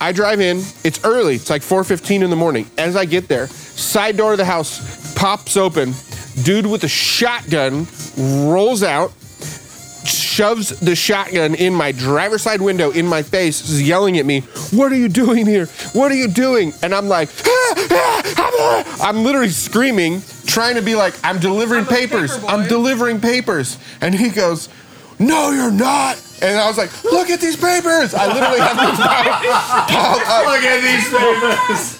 I drive in. It's early. It's like 4:15 in the morning. As I get there, side door of the house pops open. Dude with a shotgun rolls out, shoves the shotgun in my driver's side window in my face, is yelling at me, "What are you doing here? What are you doing?" And I'm like, "Ah, ah, ah." I'm literally screaming, trying to be like, "I'm delivering I'm papers. paper I'm delivering papers." And he goes, "No, you're not." And I was like, "Look at these papers!" I literally have these piled up. Look at these papers.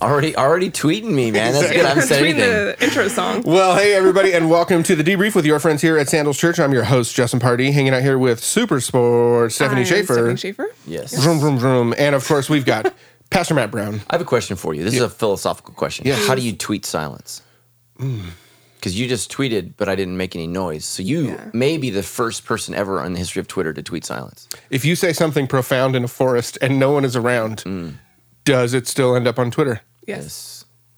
Already, already tweeting me, man. That's good. I'm saying said Between anything. the intro song. Well, hey everybody, and welcome to the debrief with your friends here at Sandals Church. I'm your host Justin Party, hanging out here with Super Sport Stephanie I'm Schaefer. Stephanie Schaefer. Yes. Vroom, vroom, vroom. And of course, we've got Pastor Matt Brown. I have a question for you. This is a philosophical question. Yes. How do you tweet silence? Hmm. Because you just tweeted, but I didn't make any noise. So you Yeah. may be the first person ever in the history of Twitter to tweet silence. If you say something profound in a forest and no one is around, hmm. does it still end up on Twitter? Yes.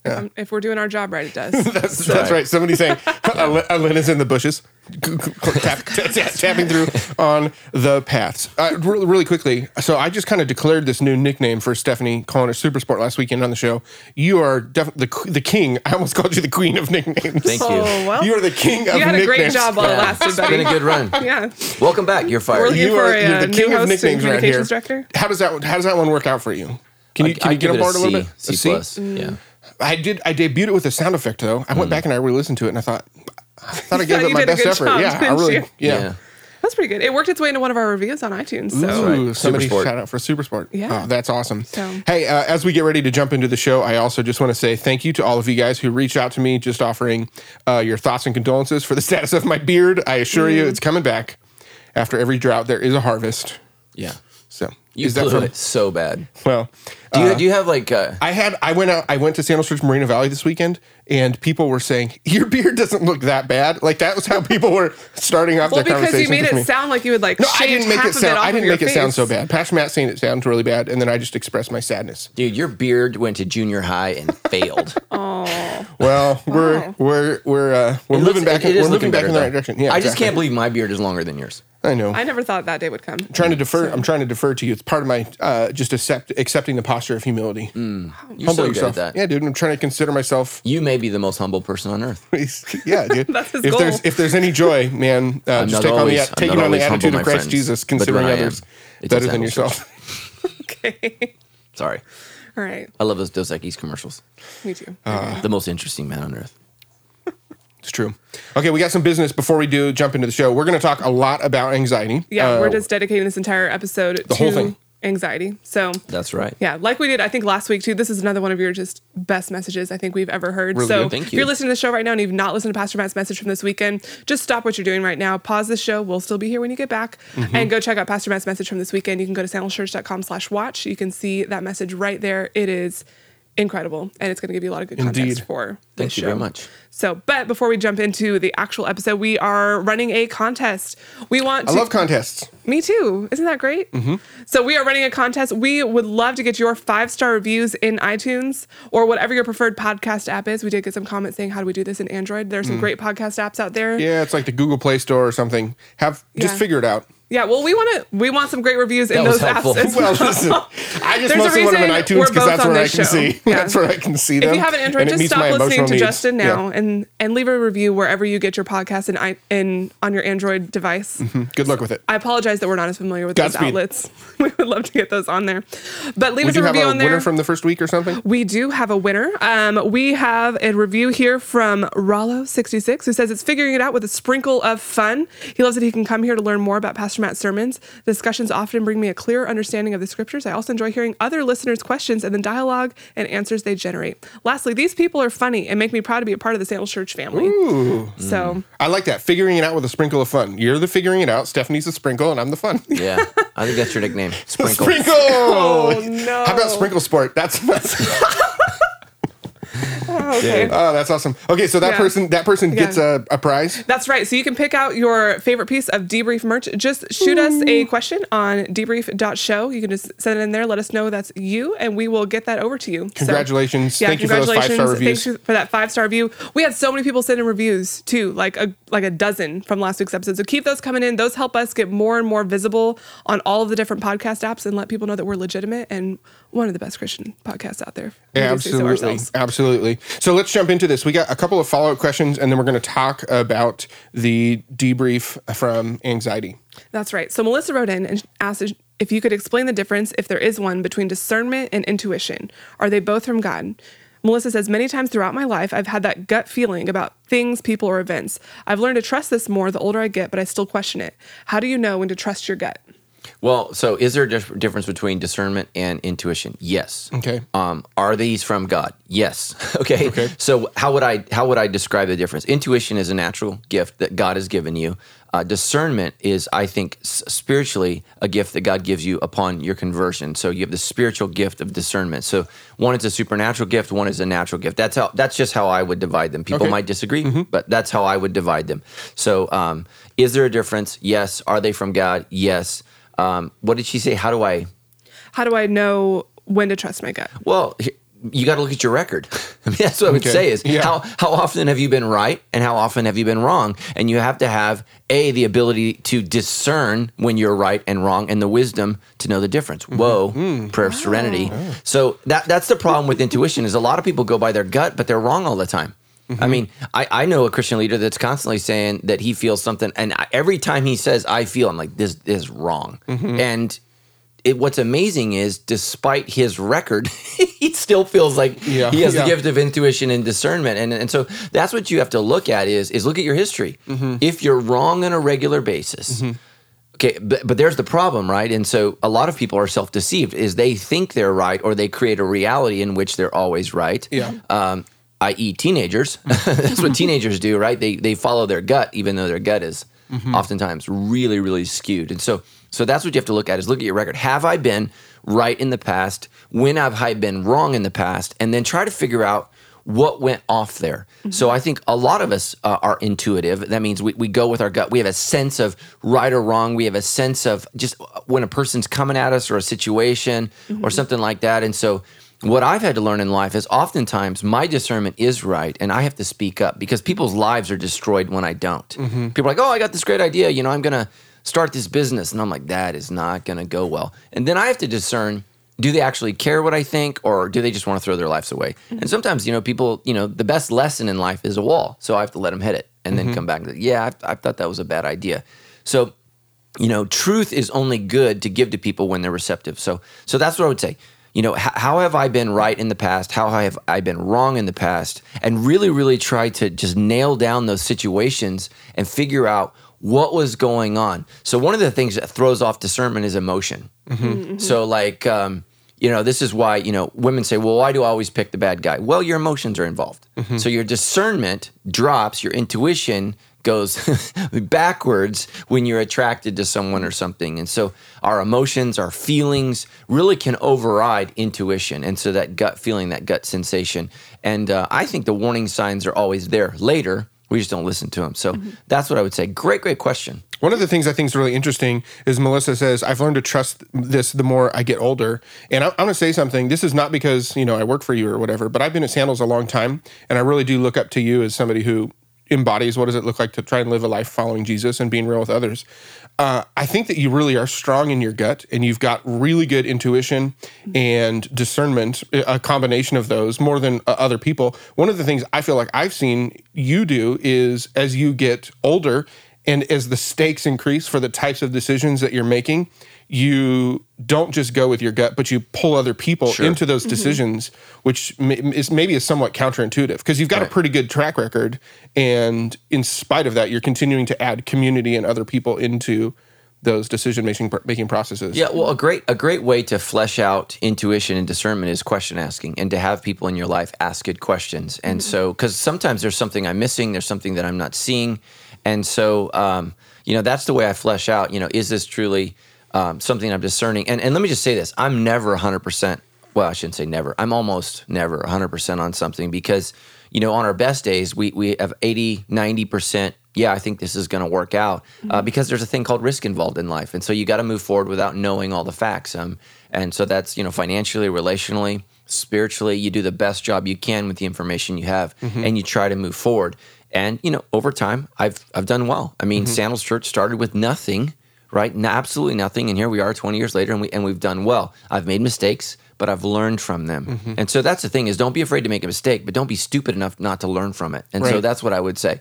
Um, if we're doing our job right, it does. That's, that's right. Somebody's saying Elena's in the bushes, tap, tap, tap, tapping through on the paths. Uh, really, really quickly, so I just kind of declared this new nickname for Stephanie calling her Super Sport last weekend on the show. You are definitely the, the king. I almost called you the queen of nicknames. Thank you. oh well. You are the king of nicknames. you had a great job while it lasted, It's buddy. been a good run. yeah. Welcome back. You're We're fired. looking You for are a, you're the king of nicknames around here. director. How does that How does that one work out for you? Can you can you I'd get give on board a, a little bit? C A C? plus. Yeah. I did. I debuted it with a sound effect though. I went back and I re-listened to it and I thought, I thought I gave thought it you my did a best good effort. job, yeah, I didn't really. you? Yeah. Yeah. That's pretty good. It worked its way into one of our reviews on iTunes. So Ooh, right. somebody Supersport. shout out for Super Sport. Yeah. Oh, that's awesome. So- Hey, uh, as we get ready to jump into the show, I also just want to say thank you to all of you guys who reached out to me, just offering uh, your thoughts and condolences for the status of my beard. I assure Mm. you, it's coming back. After every drought, there is a harvest. Yeah. So You is that from? it so bad. Well, Do you, do you have like, uh, I had I went out I went to Sandals Church Moreno Valley this weekend and people were saying your beard doesn't look that bad. Like that was how people were starting off well, their because you made it me. sound like you would like no, I didn't make it of sound. off I didn't your make it sound so bad. Pastor Matt saying it sounds really bad, and then I just expressed my sadness. dude, your beard went to junior high and failed. Oh. Well, we're we're we're uh, we're It moving looks- back. it- it is we're moving looking back better, in the though. right direction. Yeah, I just can't believe my beard is longer than yours. I know. I never thought that day would come. I'm trying to defer. I'm trying to defer to you. It's part of my uh, just accept accepting the posture of humility. You're Humble so good yourself. at that. Yeah, dude. I'm trying to consider myself. You may be the most humble person on earth. yeah, dude. That's his if goal. there's if there's any joy, man, uh, just not take on the taking on the always humble, attitude of Christ friends. Jesus, But considering I am, others better than yourself. Okay. Sorry. All right. I love those Dos Equis commercials. Me too. Uh, The most interesting man on earth. It's true. Okay, we got some business before we do jump into the show. We're going to talk a lot about anxiety. yeah, Uh, we're just dedicating this entire episode to whole thing. anxiety. So That's right. Yeah, like we did, I think last week too. This is another one of your just best messages I think we've ever heard. Really so good. Thank if you. you're listening to the show right now and you've not listened to Pastor Matt's message from this weekend, just stop what you're doing right now. Pause the show. We'll still be here when you get back, Mm-hmm. and go check out Pastor Matt's message from this weekend. You can go to sandalschurch.com/watch. You can see that message right there. It is incredible, and it's going to give you a lot of good context Indeed. for. Thank this you show. very much. So, but before we jump into the actual episode, we are running a contest. We want I to love contests. me too. Isn't that great? Mm-hmm. So we are running a contest. We would love to get your five star reviews in iTunes or whatever your preferred podcast app is. We did get some comments saying, "How do we do this in Android?" There's some great podcast apps out there. Mm. Yeah, it's like the Google Play Store or something. Have just Yeah. figure it out. Yeah, well, we want to. We want some great reviews in That was those helpful. apps. As Well, well. listen, I just There's a mostly want them in reason iTunes because that's where I this can show. see. Yeah. That's where I can see them. If you have an Android, just stop listening emotional to needs. Justin Yeah. now and and leave a review wherever you get your podcast in i in on your Android device. Good luck with it. I apologize that we're not as familiar with those outlets. We would love to get those on there, but leave Would us a you have review a on there. winner from the first week or something? We do have a winner. Um, we have a review here from Rollo66 who says it's figuring it out with a sprinkle of fun. He loves that he can come here to learn more about Pastor Matt's sermons. The discussions often bring me a clearer understanding of the scriptures. I also enjoy hearing other listeners' questions and the dialogue and answers they generate. Lastly, these people are funny and make me proud to be a part of the Sandals Church family. So mm. I like that. Figuring it out with a sprinkle of fun. You're the figuring it out. Stephanie's the sprinkle, and I'm the fun. Yeah. I think that's your nickname. Sprinkle. Sprinkle. Oh, no. How about sprinkle sport? That's, that's Oh, okay. Oh, that's awesome. Okay, so that Yeah. person that person gets a, a prize. That's right. So you can pick out your favorite piece of debrief merch. Just shoot us a question on debrief.show. You can just send it in there. Let us know that's you, and we will get that over to you. So- Congratulations. yeah, Thank you for those congratulations. five-star reviews. Thanks for that five star review. We had so many people send in reviews too, like a like a dozen from last week's episode. So keep those coming in. Those help us get more and more visible on all of the different podcast apps and let people know that we're legitimate and one of the best Christian podcasts out there. Do so Absolutely. So let's jump into this. We got a couple of follow up questions, and then we're going to talk about the debrief from anxiety. That's right. So Melissa wrote in and asked if you could explain the difference, if there is one, between discernment and intuition. Are they both from God? Melissa says, Many times throughout my life, I've had that gut feeling about things, people, or events. I've learned to trust this more the older I get, but I still question it. How do you know when to trust your gut? Well, so is there a dif- difference between discernment and intuition? Yes. Okay. Um, are these from God? Yes. okay. Okay. So how would I how would I describe the difference? Intuition is a natural gift that God has given you. Uh, discernment is, I think, s- spiritually a gift that God gives you upon your conversion. So you have the spiritual gift of discernment. So one is a supernatural gift, one is a natural gift. That's how. That's just how I would divide them. People Okay. might disagree, but that's how I would divide them. So, um, is there a difference? Yes. Are they from God? Yes. Um, what did she say? How do I? How do I know when to trust my gut? Well, you got to look at your record. I mean, that's what I would Okay. say is Yeah. how how often have you been right and how often have you been wrong? And you have to have a the ability to discern when you're right and wrong, and the wisdom to know the difference. Mm-hmm. Whoa, Mm. prayer of serenity. So that that's the problem with intuition is a lot of people go by their gut, but they're wrong all the time. Mm-hmm. I mean, I, I know a Christian leader that's constantly saying that he feels something, and I- every time he says "I feel," I'm like, "This is wrong." Mm-hmm. And it, what's amazing is, despite his record, he still feels like Yeah, he has yeah. the gift of intuition and discernment, and and so that's what you have to look at is is look at your history. Mm-hmm. If you're wrong on a regular basis. Okay, but, but there's the problem, right? And so a lot of people are self-deceived is they think they're right or they create a reality in which they're always right. Yeah. Um, i.e. teenagers. That's what teenagers do, right? They they follow their gut even though their gut is mm-hmm. oftentimes really really skewed. And so so that's what you have to look at is look at your record. Have I been right in the past? When have I been wrong in the past? And then try to figure out what went off there. Mm-hmm. So I think a lot of us uh, are intuitive. That means we, we go with our gut. We have a sense of right or wrong. We have a sense of just when a person's coming at us or a situation mm-hmm. or something like that. And so what I've had to learn in life is oftentimes my discernment is right and I have to speak up because people's lives are destroyed when I don't. Mm-hmm. People are like, oh, I got this great idea. You know, I'm going to start this business. And I'm like, that is not going to go well. And then I have to discern do they actually care what I think or do they just want to throw their lives away? Mm-hmm. And sometimes, you know, people, you know, the best lesson in life is a wall. So I have to let them hit it and then mm-hmm. come back and say, yeah, I, I thought that was a bad idea. So, you know, truth is only good to give to people when they're receptive. So, so that's what I would say. You know, h- how have I been right in the past? How have I been wrong in the past? And really, really try to just nail down those situations and figure out what was going on. So, one of the things that throws off discernment is emotion. Mm-hmm. Mm-hmm. Mm-hmm. So, like, um, you know, this is why, you know, women say, well, why do I always pick the bad guy? Well, your emotions are involved. So, your discernment drops, your intuition goes backwards when you're attracted to someone or something. And so our emotions, our feelings really can override intuition. And so that gut feeling, that gut sensation. And uh, I think the warning signs are always there later. We just don't listen to them. So that's what I would say. Great, great question. One of the things I think is really interesting is Melissa says, I've learned to trust this the more I get older. And I'm, I'm going to say something. This is not because, you know, I work for you or whatever, but I've been at Sandals a long time. And I really do look up to you as somebody who embodies what does it look like to try and live a life following Jesus and being real with others. Uh, I think that you really are strong in your gut and you've got really good intuition and discernment, a combination of those more than uh, other people. One of the things I feel like I've seen you do is as you get older and as the stakes increase for the types of decisions that you're making, you don't just go with your gut, but you pull other people into those decisions, which ma- is maybe is somewhat counterintuitive because you've got a pretty good track record, and in spite of that, you're continuing to add community and other people into those decision making making processes. Yeah, well, a great a great way to flesh out intuition and discernment is question asking, and to have people in your life ask good questions. And so, because sometimes there's something I'm missing, there's something that I'm not seeing, and so um, you know that's the way I flesh out. You know, is this truly um, something I'm discerning? And and let me just say this: I'm never 100. percent Well, I shouldn't say never. I'm almost never 100 percent on something because you know, on our best days, we, we have 80, 90%. Yeah, I think this is going to work out uh, because there's a thing called risk involved in life. And so you got to move forward without knowing all the facts. Um, and so that's, you know, financially, relationally, spiritually, you do the best job you can with the information you have and you try to move forward. And, you know, over time, I've, I've done well. I mean, Sandals Church started with nothing right? N- absolutely nothing. And here we are 20 years later and, we, and we've done well. I've made mistakes, but I've learned from them. Mm-hmm. And so that's the thing is don't be afraid to make a mistake, but don't be stupid enough not to learn from it. And so that's what I would say.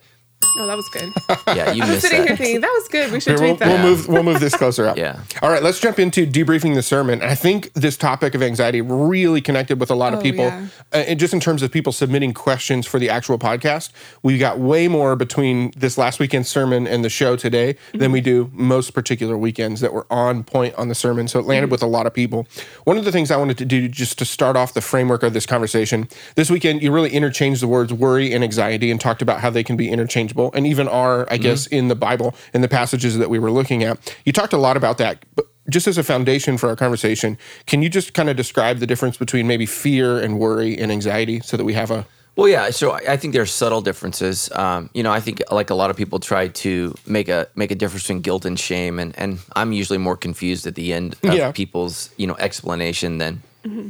Oh, that was good. Yeah, you I'm missed sitting here thinking that was good. We should Here, we'll, tweet that. we'll move we'll move this closer up. Yeah. All right, let's jump into debriefing the sermon. I think this topic of anxiety really connected with a lot of Oh, people, yeah. uh, and just in terms of people submitting questions for the actual podcast. We got way more between this last weekend's sermon and the show today than we do most particular weekends that were on point on the sermon. So it landed with a lot of people. One of the things I wanted to do just to start off the framework of this conversation this weekend, you really interchanged the words worry and anxiety and talked about how they can be interchangeable and even are, I guess, in the Bible in the passages that we were looking at. You talked a lot about that, but just as a foundation for our conversation, can you just kind of describe the difference between maybe fear and worry and anxiety so that we have a Well, yeah. So I I think there's subtle differences. Um, you know, I think like a lot of people try to make a make a difference between guilt and shame, and and I'm usually more confused at the end of Yeah. people's you know explanation than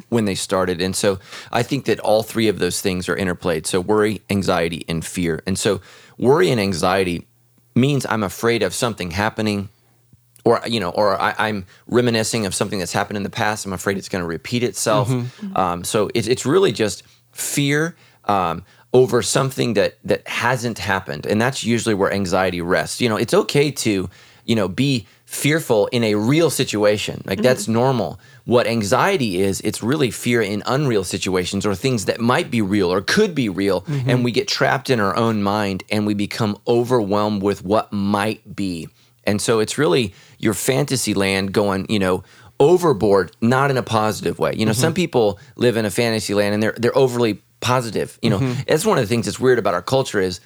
when they started. And so I think that all three of those things are interplayed. So worry, anxiety, and fear. And so worry and anxiety means I'm afraid of something happening or you know, or I, I'm reminiscing of something that's happened in the past. I'm afraid it's going to repeat itself. Um, so it's it's really just fear um, over something that that hasn't happened, and that's usually where anxiety rests. You know, it's okay to you know be fearful in a real situation, like that's normal. What anxiety is, it's really fear in unreal situations or things that might be real or could be real, mm-hmm. and we get trapped in our own mind and we become overwhelmed with what might be. And so it's really your fantasy land going, you know, overboard, not in a positive way. You know, some mm-hmm. people live in a fantasy land and they're they're overly positive. You know, mm-hmm. that's one of the things that's weird about our culture is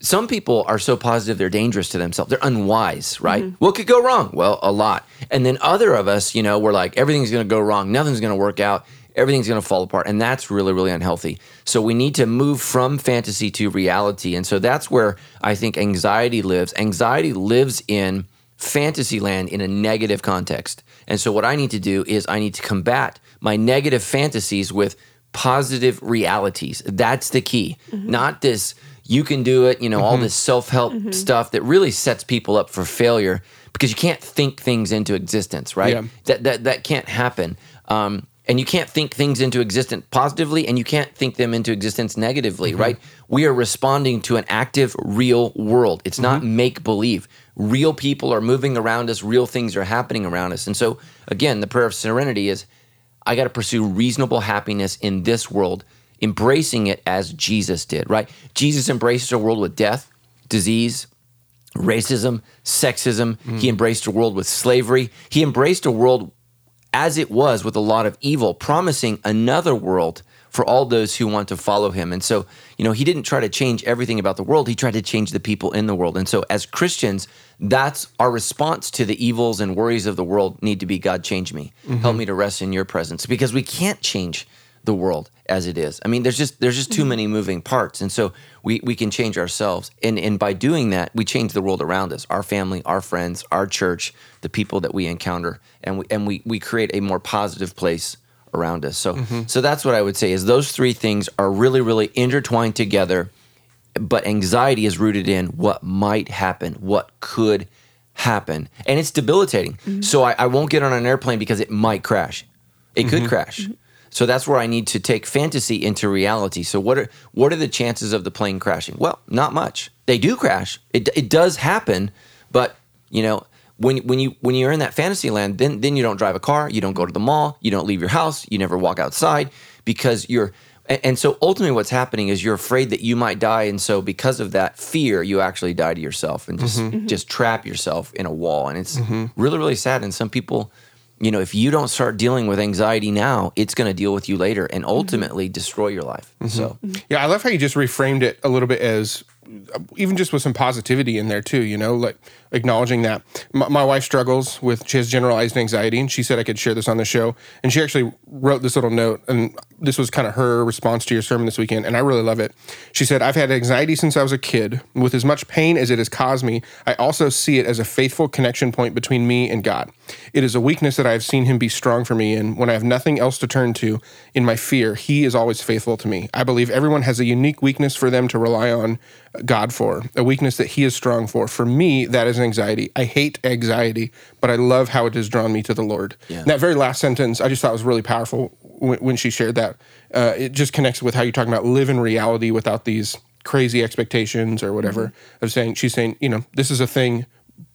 some people are so positive they're dangerous to themselves. They're unwise, right? Mm-hmm. What could go wrong? Well, a lot. And then other of us, you know, we're like everything's going to go wrong, nothing's going to work out. Everything's going to fall apart. And that's really, really unhealthy. So we need to move from fantasy to reality. And so that's where I think anxiety lives. Anxiety lives in fantasy land in a negative context. And so what I need to do is I need to combat my negative fantasies with positive realities. That's the key. Mm-hmm. Not this you can do it, you know, all mm-hmm. this self-help mm-hmm. stuff that really sets people up for failure because you can't think things into existence, right? Yeah. That that that can't happen. Um and you can't think things into existence positively and you can't think them into existence negatively, mm-hmm. right? We are responding to an active, real world. It's not make believe. Real people are moving around us, real things are happening around us. And so, again, the prayer of serenity is I got to pursue reasonable happiness in this world, embracing it as Jesus did, right? Jesus embraces a world with death, disease, racism, sexism. Mm-hmm. He embraced a world with slavery. He embraced a world as it was with a lot of evil, promising another world for all those who want to follow him. And so, you know, he didn't try to change everything about the world, he tried to change the people in the world. And so, as Christians, that's our response to the evils and worries of the world need to be God, change me. Mm-hmm. Help me to rest in your presence because we can't change the world as it is. I mean, there's just there's just too mm-hmm. many moving parts, and so we we can change ourselves, and and by doing that, we change the world around us, our family, our friends, our church, the people that we encounter, and we and we we create a more positive place around us. So mm-hmm. so that's what I would say is those three things are really really intertwined together, but anxiety is rooted in what might happen, what could happen, and it's debilitating. Mm-hmm. So I, I won't get on an airplane because it might crash. It could crash. So that's where I need to take fantasy into reality. So what are what are the chances of the plane crashing? Well, not much. They do crash. It it does happen, but you know when when you when you're in that fantasy land, then then you don't drive a car, you don't go to the mall, you don't leave your house, you never walk outside because you're and, and so ultimately what's happening is you're afraid that you might die and so because of that fear you actually die to yourself and just mm-hmm. just trap yourself in a wall and it's mm-hmm. really really sad and some people you know, if you don't start dealing with anxiety now, it's going to deal with you later and mm-hmm. ultimately destroy your life. Mm-hmm. So, mm-hmm. Yeah, I love how you just reframed it a little bit as uh, even just with some positivity in there too, you know, like acknowledging that my, my, wife struggles with she has generalized anxiety, and she said I could share this on the show, and she actually wrote this little note, and this was kind of her response to your sermon this weekend, and I really love it. She said, "I've had anxiety since I was a kid. With as much pain as it has caused me, I also see it as a faithful connection point between me and God. It is a weakness that I have seen Him be strong for me, and when I have nothing else to turn to in my fear, He is always faithful to me. I believe everyone has a unique weakness for them to rely on God for, a weakness that He is strong for. For me, that is anxiety. I hate anxiety, but I love how it has drawn me to the Lord. Yeah. That very last sentence, I just thought was really powerful when, when she shared that. Uh, it just connects with how you're talking about live in reality without these crazy expectations or whatever. Mm-hmm. Of saying, she's saying, you know, this is a thing,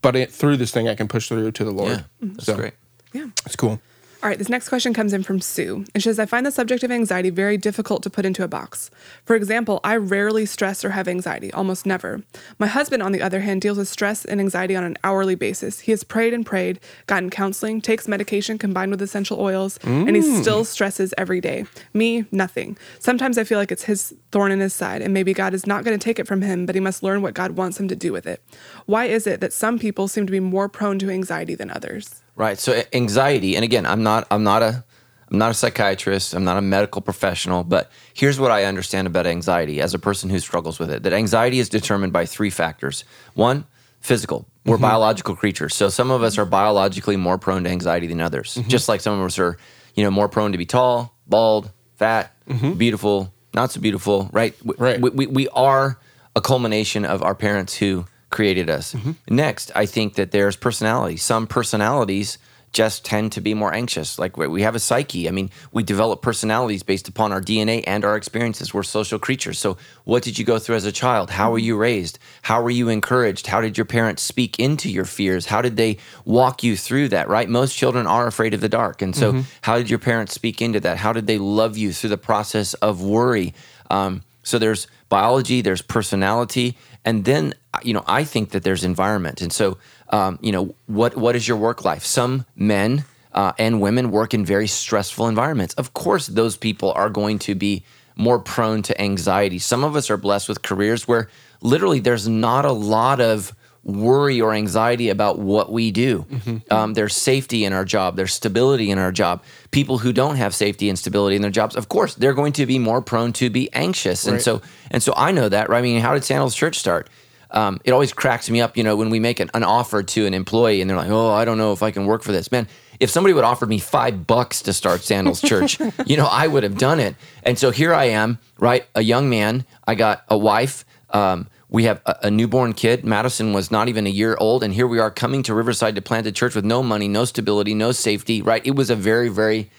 but it, through this thing, I can push through to the Lord. Yeah, that's so, great. Yeah, it's cool. All right, this next question comes in from Sue. And she says, I find the subject of anxiety very difficult to put into a box. For example, I rarely stress or have anxiety, almost never. My husband, on the other hand, deals with stress and anxiety on an hourly basis. He has prayed and prayed, gotten counseling, takes medication combined with essential oils, mm. and he mm. still stresses every day. Me, nothing. Sometimes I feel like it's his thorn in his side, and maybe God is not going to take it from him, but he must learn what God wants him to do with it. Why is it that some people seem to be more prone to anxiety than others? Right. So anxiety, and again, I'm not I'm not a I'm not a psychiatrist, I'm not a medical professional, but here's what I understand about anxiety as a person who struggles with it. That anxiety is determined by three factors. One, physical. We're mm-hmm. biological creatures. So some of us are biologically more prone to anxiety than others. Mm-hmm. Just like some of us are, you know, more prone to be tall, bald, fat, mm-hmm. beautiful, not so beautiful, right? Right. We, we, we are a culmination of our parents who created us. Mm-hmm. Next, I think that there's personality. Some personalities just tend to be more anxious. Like we have a psyche. I mean, we develop personalities based upon our DNA and our experiences. We're social creatures. So, what did you go through as a child? How were you raised? How were you encouraged? How did your parents speak into your fears? How did they walk you through that, right? Most children are afraid of the dark. And so, mm-hmm. how did your parents speak into that? How did they love you through the process of worry? Um, so, there's biology, there's personality, and then you know I think that there's environment. And so um, you know what what is your work life? Some men uh, and women work in very stressful environments. Of course, those people are going to be more prone to anxiety. Some of us are blessed with careers where literally there's not a lot of worry or anxiety about what we do. Mm-hmm. Um, there's safety in our job, there's stability in our job. People who don't have safety and stability in their jobs, of course, they're going to be more prone to be anxious. Right. And so, and so I know that. Right? I mean, how did Sandals Church start? Um, it always cracks me up, you know, when we make an, an offer to an employee and they're like, "Oh, I don't know if I can work for this." Man, if somebody would offer me five bucks to start Sandals Church, you know, I would have done it. And so here I am, right? A young man. I got a wife. Um, we have a, a, newborn kid. Madison was not even a year old. And here we are coming to Riverside to plant a church with no money, no stability, no safety, right? It was a very, very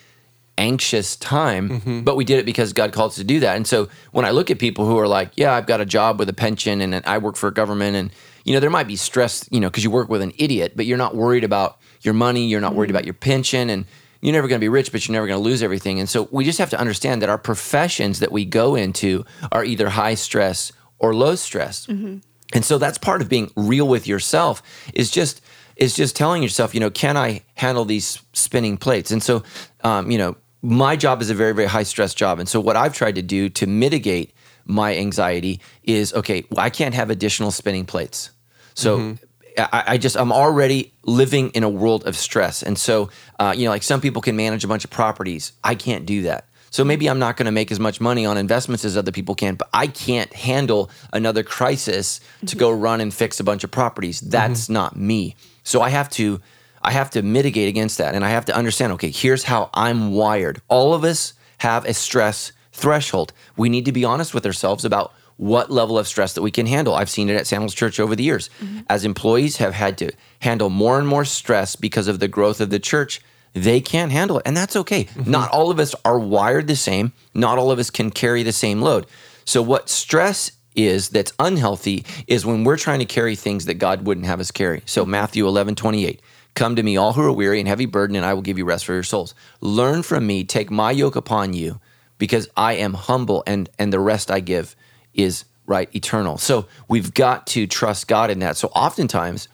anxious time, mm-hmm. but we did it because God called us to do that. And so when I look at people who are like, yeah, I've got a job with a pension and I work for a government and, you know, there might be stress, you know, because you work with an idiot, but you're not worried about your money. You're not worried mm-hmm. about your pension and, you're never going to be rich, but you're never going to lose everything. And so we just have to understand that our professions that we go into are either high stress or low stress. Mm-hmm. And so that's part of being real with yourself is just is just telling yourself, you know, can I handle these spinning plates? And so, um, you know, my job is a very very high stress job, and so what I've tried to do to mitigate my anxiety is okay, I can't have additional spinning plates. So. Mm-hmm. I, I, just I'm already living in a world of stress, and so uh, you know, like some people can manage a bunch of properties. I can't do that. So maybe I'm not going to make as much money on investments as other people can, but I can't handle another crisis to go run and fix a bunch of properties. That's mm-hmm. not me. So I have to I have to mitigate against that and I have to understand, okay, here's how I'm wired. All of us have a stress threshold. We need to be honest with ourselves about what level of stress that we can handle. I've seen it at Sandals Church over the years. Mm-hmm. As employees have had to handle more and more stress because of the growth of the church, they can't handle it. And that's okay. Mm-hmm. Not all of us are wired the same. Not all of us can carry the same load. So, what stress is that's unhealthy is when we're trying to carry things that God wouldn't have us carry. So, Matthew 11, 28. Come to me, all who are weary and heavy burdened, and I will give you rest for your souls. Learn from me, take my yoke upon you, because I am humble and, and the rest I give is right eternal. So we've got to trust God in that. So oftentimes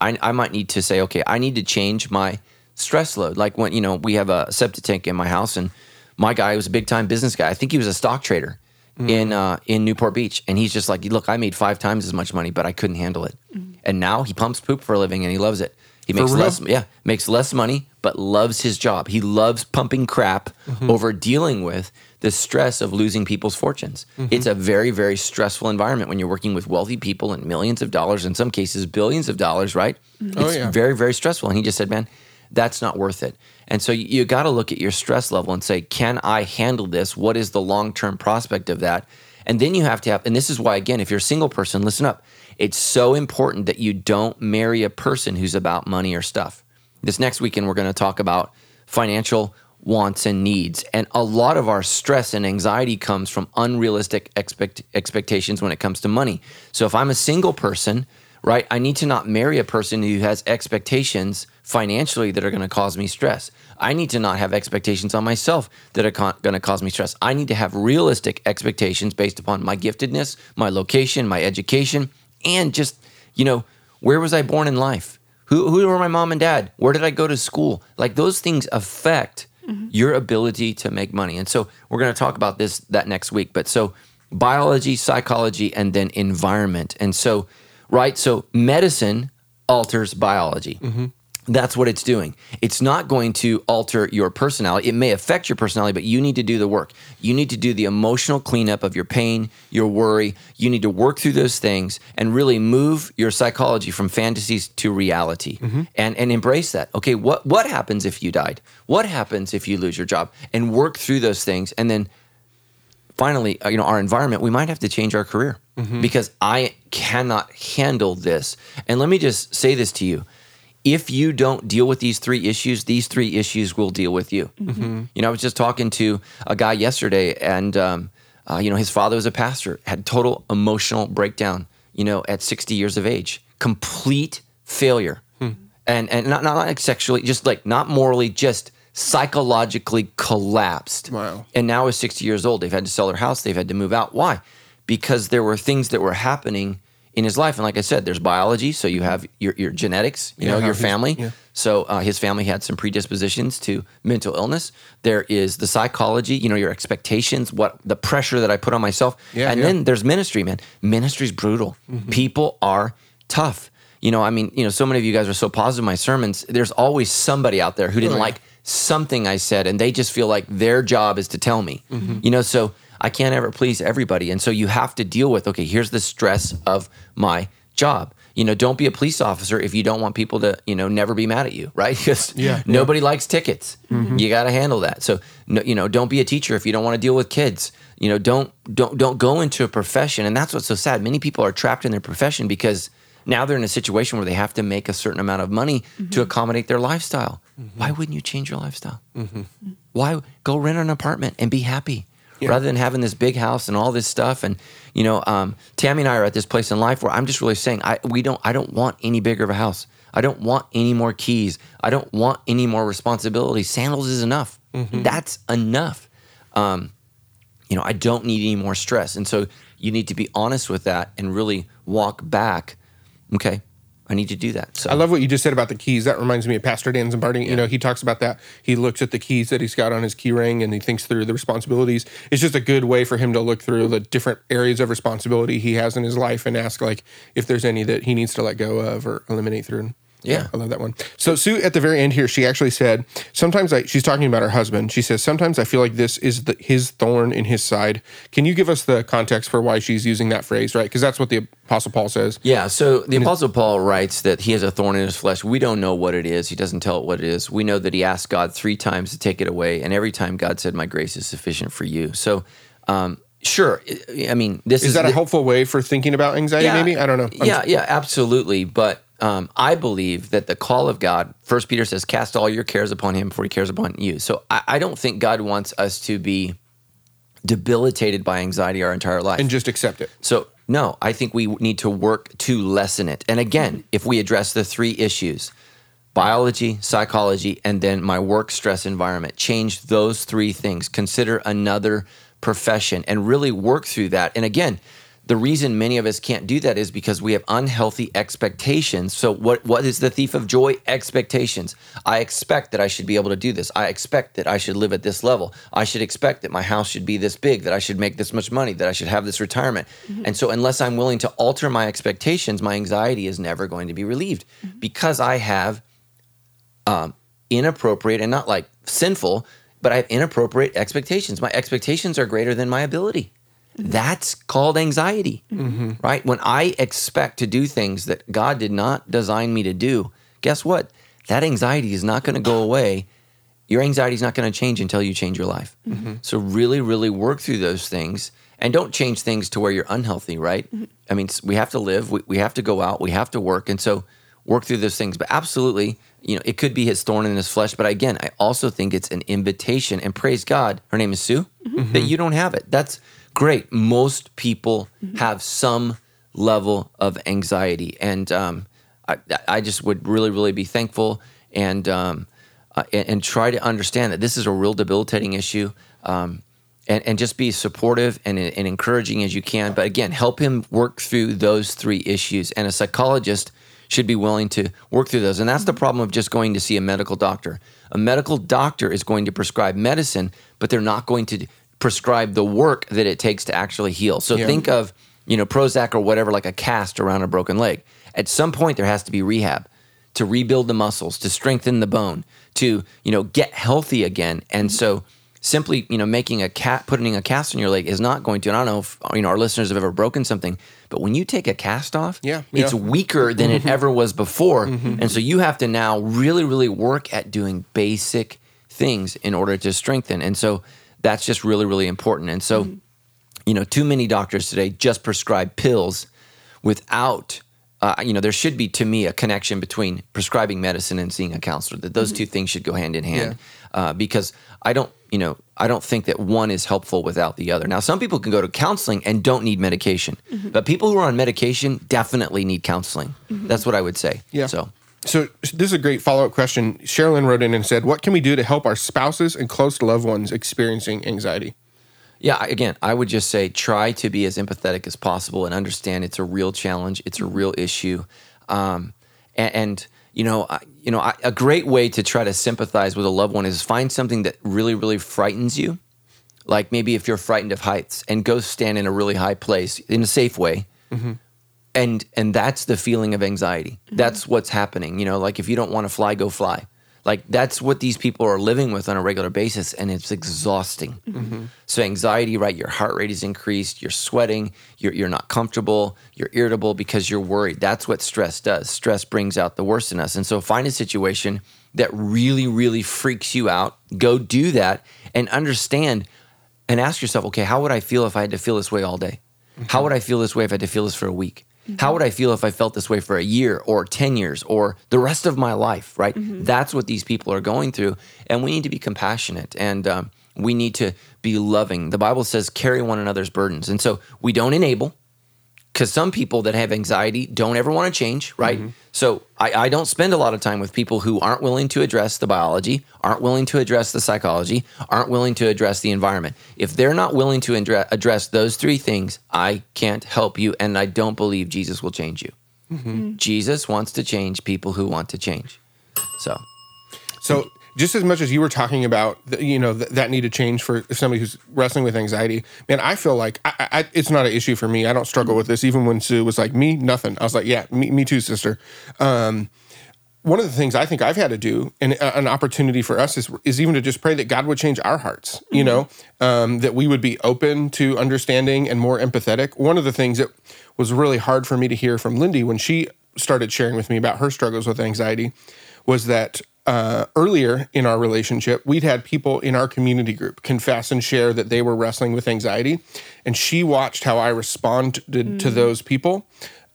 I, I might need to say, okay, I need to change my stress load. Like when, you know, we have a septic tank in my house and my guy was a big time business guy. I think he was a stock trader. Mm-hmm. in uh, in Newport Beach, and he's just like, look, I made five times as much money, but I couldn't handle it, mm-hmm. and now he pumps poop for a living, and he loves it. He makes less, yeah, makes less money, but loves his job. He loves pumping crap mm-hmm. over dealing with the stress of losing people's fortunes. It's a very, very stressful environment when you're working with wealthy people and millions of dollars, in some cases billions of dollars, right? Oh, It's yeah. very, very stressful. And he just said, man, that's not worth it. And so you, you got to look at your stress level and say, can I handle this? What is the long term prospect of that? And then you have to have, and this is why, again, if you're a single person, listen up. It's so important that you don't marry a person who's about money or stuff. This next weekend, we're going to talk about financial wants and needs. And a lot of our stress and anxiety comes from unrealistic expect, expectations when it comes to money. So if I'm a single person, right, I need to not marry a person who has expectations financially that are going to cause me stress. I need to not have expectations on myself that are con- going to cause me stress. I need to have realistic expectations based upon my giftedness, my location, my education, and just, you know, where was I born in life? Who, who were my mom and dad? Where did I go to school? Like those things affect mm-hmm. your ability to make money. And so we're going to talk about this that next week. But so biology, psychology, and then environment. And so, right? So medicine alters biology. Mm-hmm. That's what it's doing. It's not going to alter your personality. It may affect your personality, but you need to do the work. You need to do the emotional cleanup of your pain, your worry. You need to work through those things and really move your psychology from fantasies to reality mm-hmm. and, and embrace that. Okay, what, what happens if you died? What happens if you lose your job? And work through those things. And then finally, uh, you know, our environment, we might have to change our career because I cannot handle this. And let me just say this to you. If you don't deal with these three issues, these three issues will deal with you. You know, I was just talking to a guy yesterday, and um, uh, you know, his father was a pastor, had total emotional breakdown. You know, at 60 years of age, complete failure, and and not not like sexually, just like not morally, just psychologically collapsed. Wow. And now is 60 years old. They've had to sell their house. They've had to move out. Why? Because there were things that were happening in his life. And like I said, there's biology. So you have your, your genetics, you Yeah, know, your family. yeah. So uh, his family had some predispositions to mental illness. There is the psychology, you know, your expectations, what the pressure that I put on myself. Yeah, and then there's ministry, man. Ministry's brutal. People are tough. You know, I mean, you know, so many of you guys are so positive in my sermons. There's always somebody out there who didn't Oh, like something I said, and they just feel like their job is to tell me. Mm-hmm. You know, so I can't ever please everybody. And so you have to deal with, okay, here's the stress of my job. You know, don't be a police officer if you don't want people to, you know, never be mad at you, right? Because Yeah, yeah. nobody likes tickets. Mm-hmm. You got to handle that. So, no, you know, don't be a teacher if you don't want to deal with kids. You know, don't don't don't go into a profession, and that's what's so sad. Many people are trapped in their profession because now they're in a situation where they have to make a certain amount of money to accommodate their lifestyle. Why wouldn't you change your lifestyle? Why go rent an apartment and be happy rather than having this big house and all this stuff? And you know, um, Tammy and I are at this place in life where I'm just really saying, I we don't, I don't want any bigger of a house. I don't want any more keys. I don't want any more responsibility. Sandals is enough. That's enough. Um, you know, I don't need any more stress. And so you need to be honest with that and really walk back. Okay, I need to do that. So I love what you just said about the keys. That reminds me of Pastor Dan Zimbardi. You know, he talks about that. He looks at the keys that he's got on his key ring and he thinks through the responsibilities. It's just a good way for him to look through the different areas of responsibility he has in his life and ask like if there's any that he needs to let go of or eliminate through. Yeah. I love that one. So Sue at the very end here, she actually said, sometimes I she's talking about her husband. She says, sometimes I feel like this is the, his thorn in his side. Can you give us the context for why she's using that phrase, right? Because that's what the Apostle Paul says. Yeah, so the Apostle Paul writes that he has a thorn in his flesh. We don't know what it is. He doesn't tell it what it is. We know that he asked God three times to take it away, and every time God said, My grace is sufficient for you. So, um, sure. I- mean, this is, Is that a helpful way for thinking about anxiety? Maybe I don't know. I'm- yeah, yeah, absolutely. But um, I believe that the call of God, First Peter says, cast all your cares upon him before he cares upon you. So I, I don't think God wants us to be debilitated by anxiety our entire life. and just accept it. So, no, I think we need to work to lessen it. And again, if we address the three issues biology, psychology, and then my work stress environment, change those three things, consider another profession, and really work through that. And again, the reason many of us can't do that is because we have unhealthy expectations. So what what is the thief of joy? Expectations. I expect that I should be able to do this. I expect that I should live at this level. I should expect that my house should be this big, that I should make this much money, that I should have this retirement. And so unless I'm willing to alter my expectations, my anxiety is never going to be relieved because I have um, inappropriate and not like sinful, but I have inappropriate expectations. My expectations are greater than my ability. That's called anxiety, mm-hmm. right? When I expect to do things that God did not design me to do, guess what? That anxiety is not going to go away. Your anxiety is not going to change until you change your life. Mm-hmm. So, really, really work through those things and don't change things to where you're unhealthy, right? Mm-hmm. I mean, we have to live, we, we have to go out, we have to work. And so, work through those things. But absolutely, you know, it could be his thorn in his flesh. But again, I also think it's an invitation. And praise God, her name is Sue, that you don't have it. That's great. Most people have some level of anxiety. And um, I, I just would really, really be thankful and, um, uh, and, and try to understand that this is a real debilitating issue. Um, and, and just be supportive and, and encouraging as you can. But again, help him work through those three issues. And a psychologist should be willing to work through those. And that's the problem of just going to see a medical doctor. A medical doctor is going to prescribe medicine, but they're not going to prescribe the work that it takes to actually heal. So Yeah. think of, you know, Prozac or whatever, like a cast around a broken leg. At some point, there has to be rehab to rebuild the muscles, to strengthen the bone, to, you know, get healthy again. And so simply, you know, making a cat, putting a cast on your leg is not going to, and I don't know if, you know, our listeners have ever broken something, but when you take a cast off, Yeah, it's weaker than it mm-hmm. ever was before. Mm-hmm. And so you have to now really, really work at doing basic things in order to strengthen. And so that's just really, really important. And so, you know, too many doctors today just prescribe pills without, uh, you know, there should be to me a connection between prescribing medicine and seeing a counselor. That those two things should go hand in hand, uh, because I don't, you know, I don't think that one is helpful without the other. Now, some people can go to counseling and don't need medication, but people who are on medication definitely need counseling. That's what I would say. Yeah. So. So this is a great follow up question. Sherilyn wrote in and said, "What can we do to help our spouses and close loved ones experiencing anxiety?" Yeah, again, I would just say try to be as empathetic as possible and understand it's a real challenge, it's a real issue, um, and, and you know, I, you know, I, a great way to try to sympathize with a loved one is find something that really, really frightens you. Like maybe if you're frightened of heights, and go stand in a really high place in a safe way, and and that's the feeling of anxiety. Mm-hmm. That's what's happening. You know, like if you don't want to fly, go fly. Like that's what these people are living with on a regular basis, and it's exhausting. Mm-hmm. So anxiety, right? Your heart rate is increased. You're sweating. You're you're not comfortable. You're irritable because you're worried. That's what stress does. Stress brings out the worst in us. And so find a situation that really, really freaks you out. Go do that and understand, and ask yourself, okay, how would I feel if I had to feel this way all day? How mm-hmm. would I feel this way if I had to feel this for a week? How would I feel if I felt this way for a year or 10 years or the rest of my life, right? That's what these people are going through. And we need to be compassionate and um, we need to be loving. The Bible says, carry one another's burdens. And so we don't enable because some people that have anxiety don't ever want to change, right? Mm-hmm. So I, I don't spend a lot of time with people who aren't willing to address the biology, aren't willing to address the psychology, aren't willing to address the environment. If they're not willing to addre- address those three things, I can't help you, and I don't believe Jesus will change you. Mm-hmm. Mm-hmm. Jesus wants to change people who want to change. So So just as much as you were talking about, you know, th- that need to change for somebody who's wrestling with anxiety, man, I feel like I, I, it's not an issue for me. I don't struggle with this. Even when Sue was like, me, nothing. I was like, yeah, me, me too, sister. Um, one of the things I think I've had to do, and a- an opportunity for us is, is even to just pray that God would change our hearts, you know, um, that we would be open to understanding and more empathetic. One of the things that was really hard for me to hear from Lindy when she started sharing with me about her struggles with anxiety was that uh, earlier in our relationship, we'd had people in our community group confess and share that they were wrestling with anxiety. And she watched how I responded to those people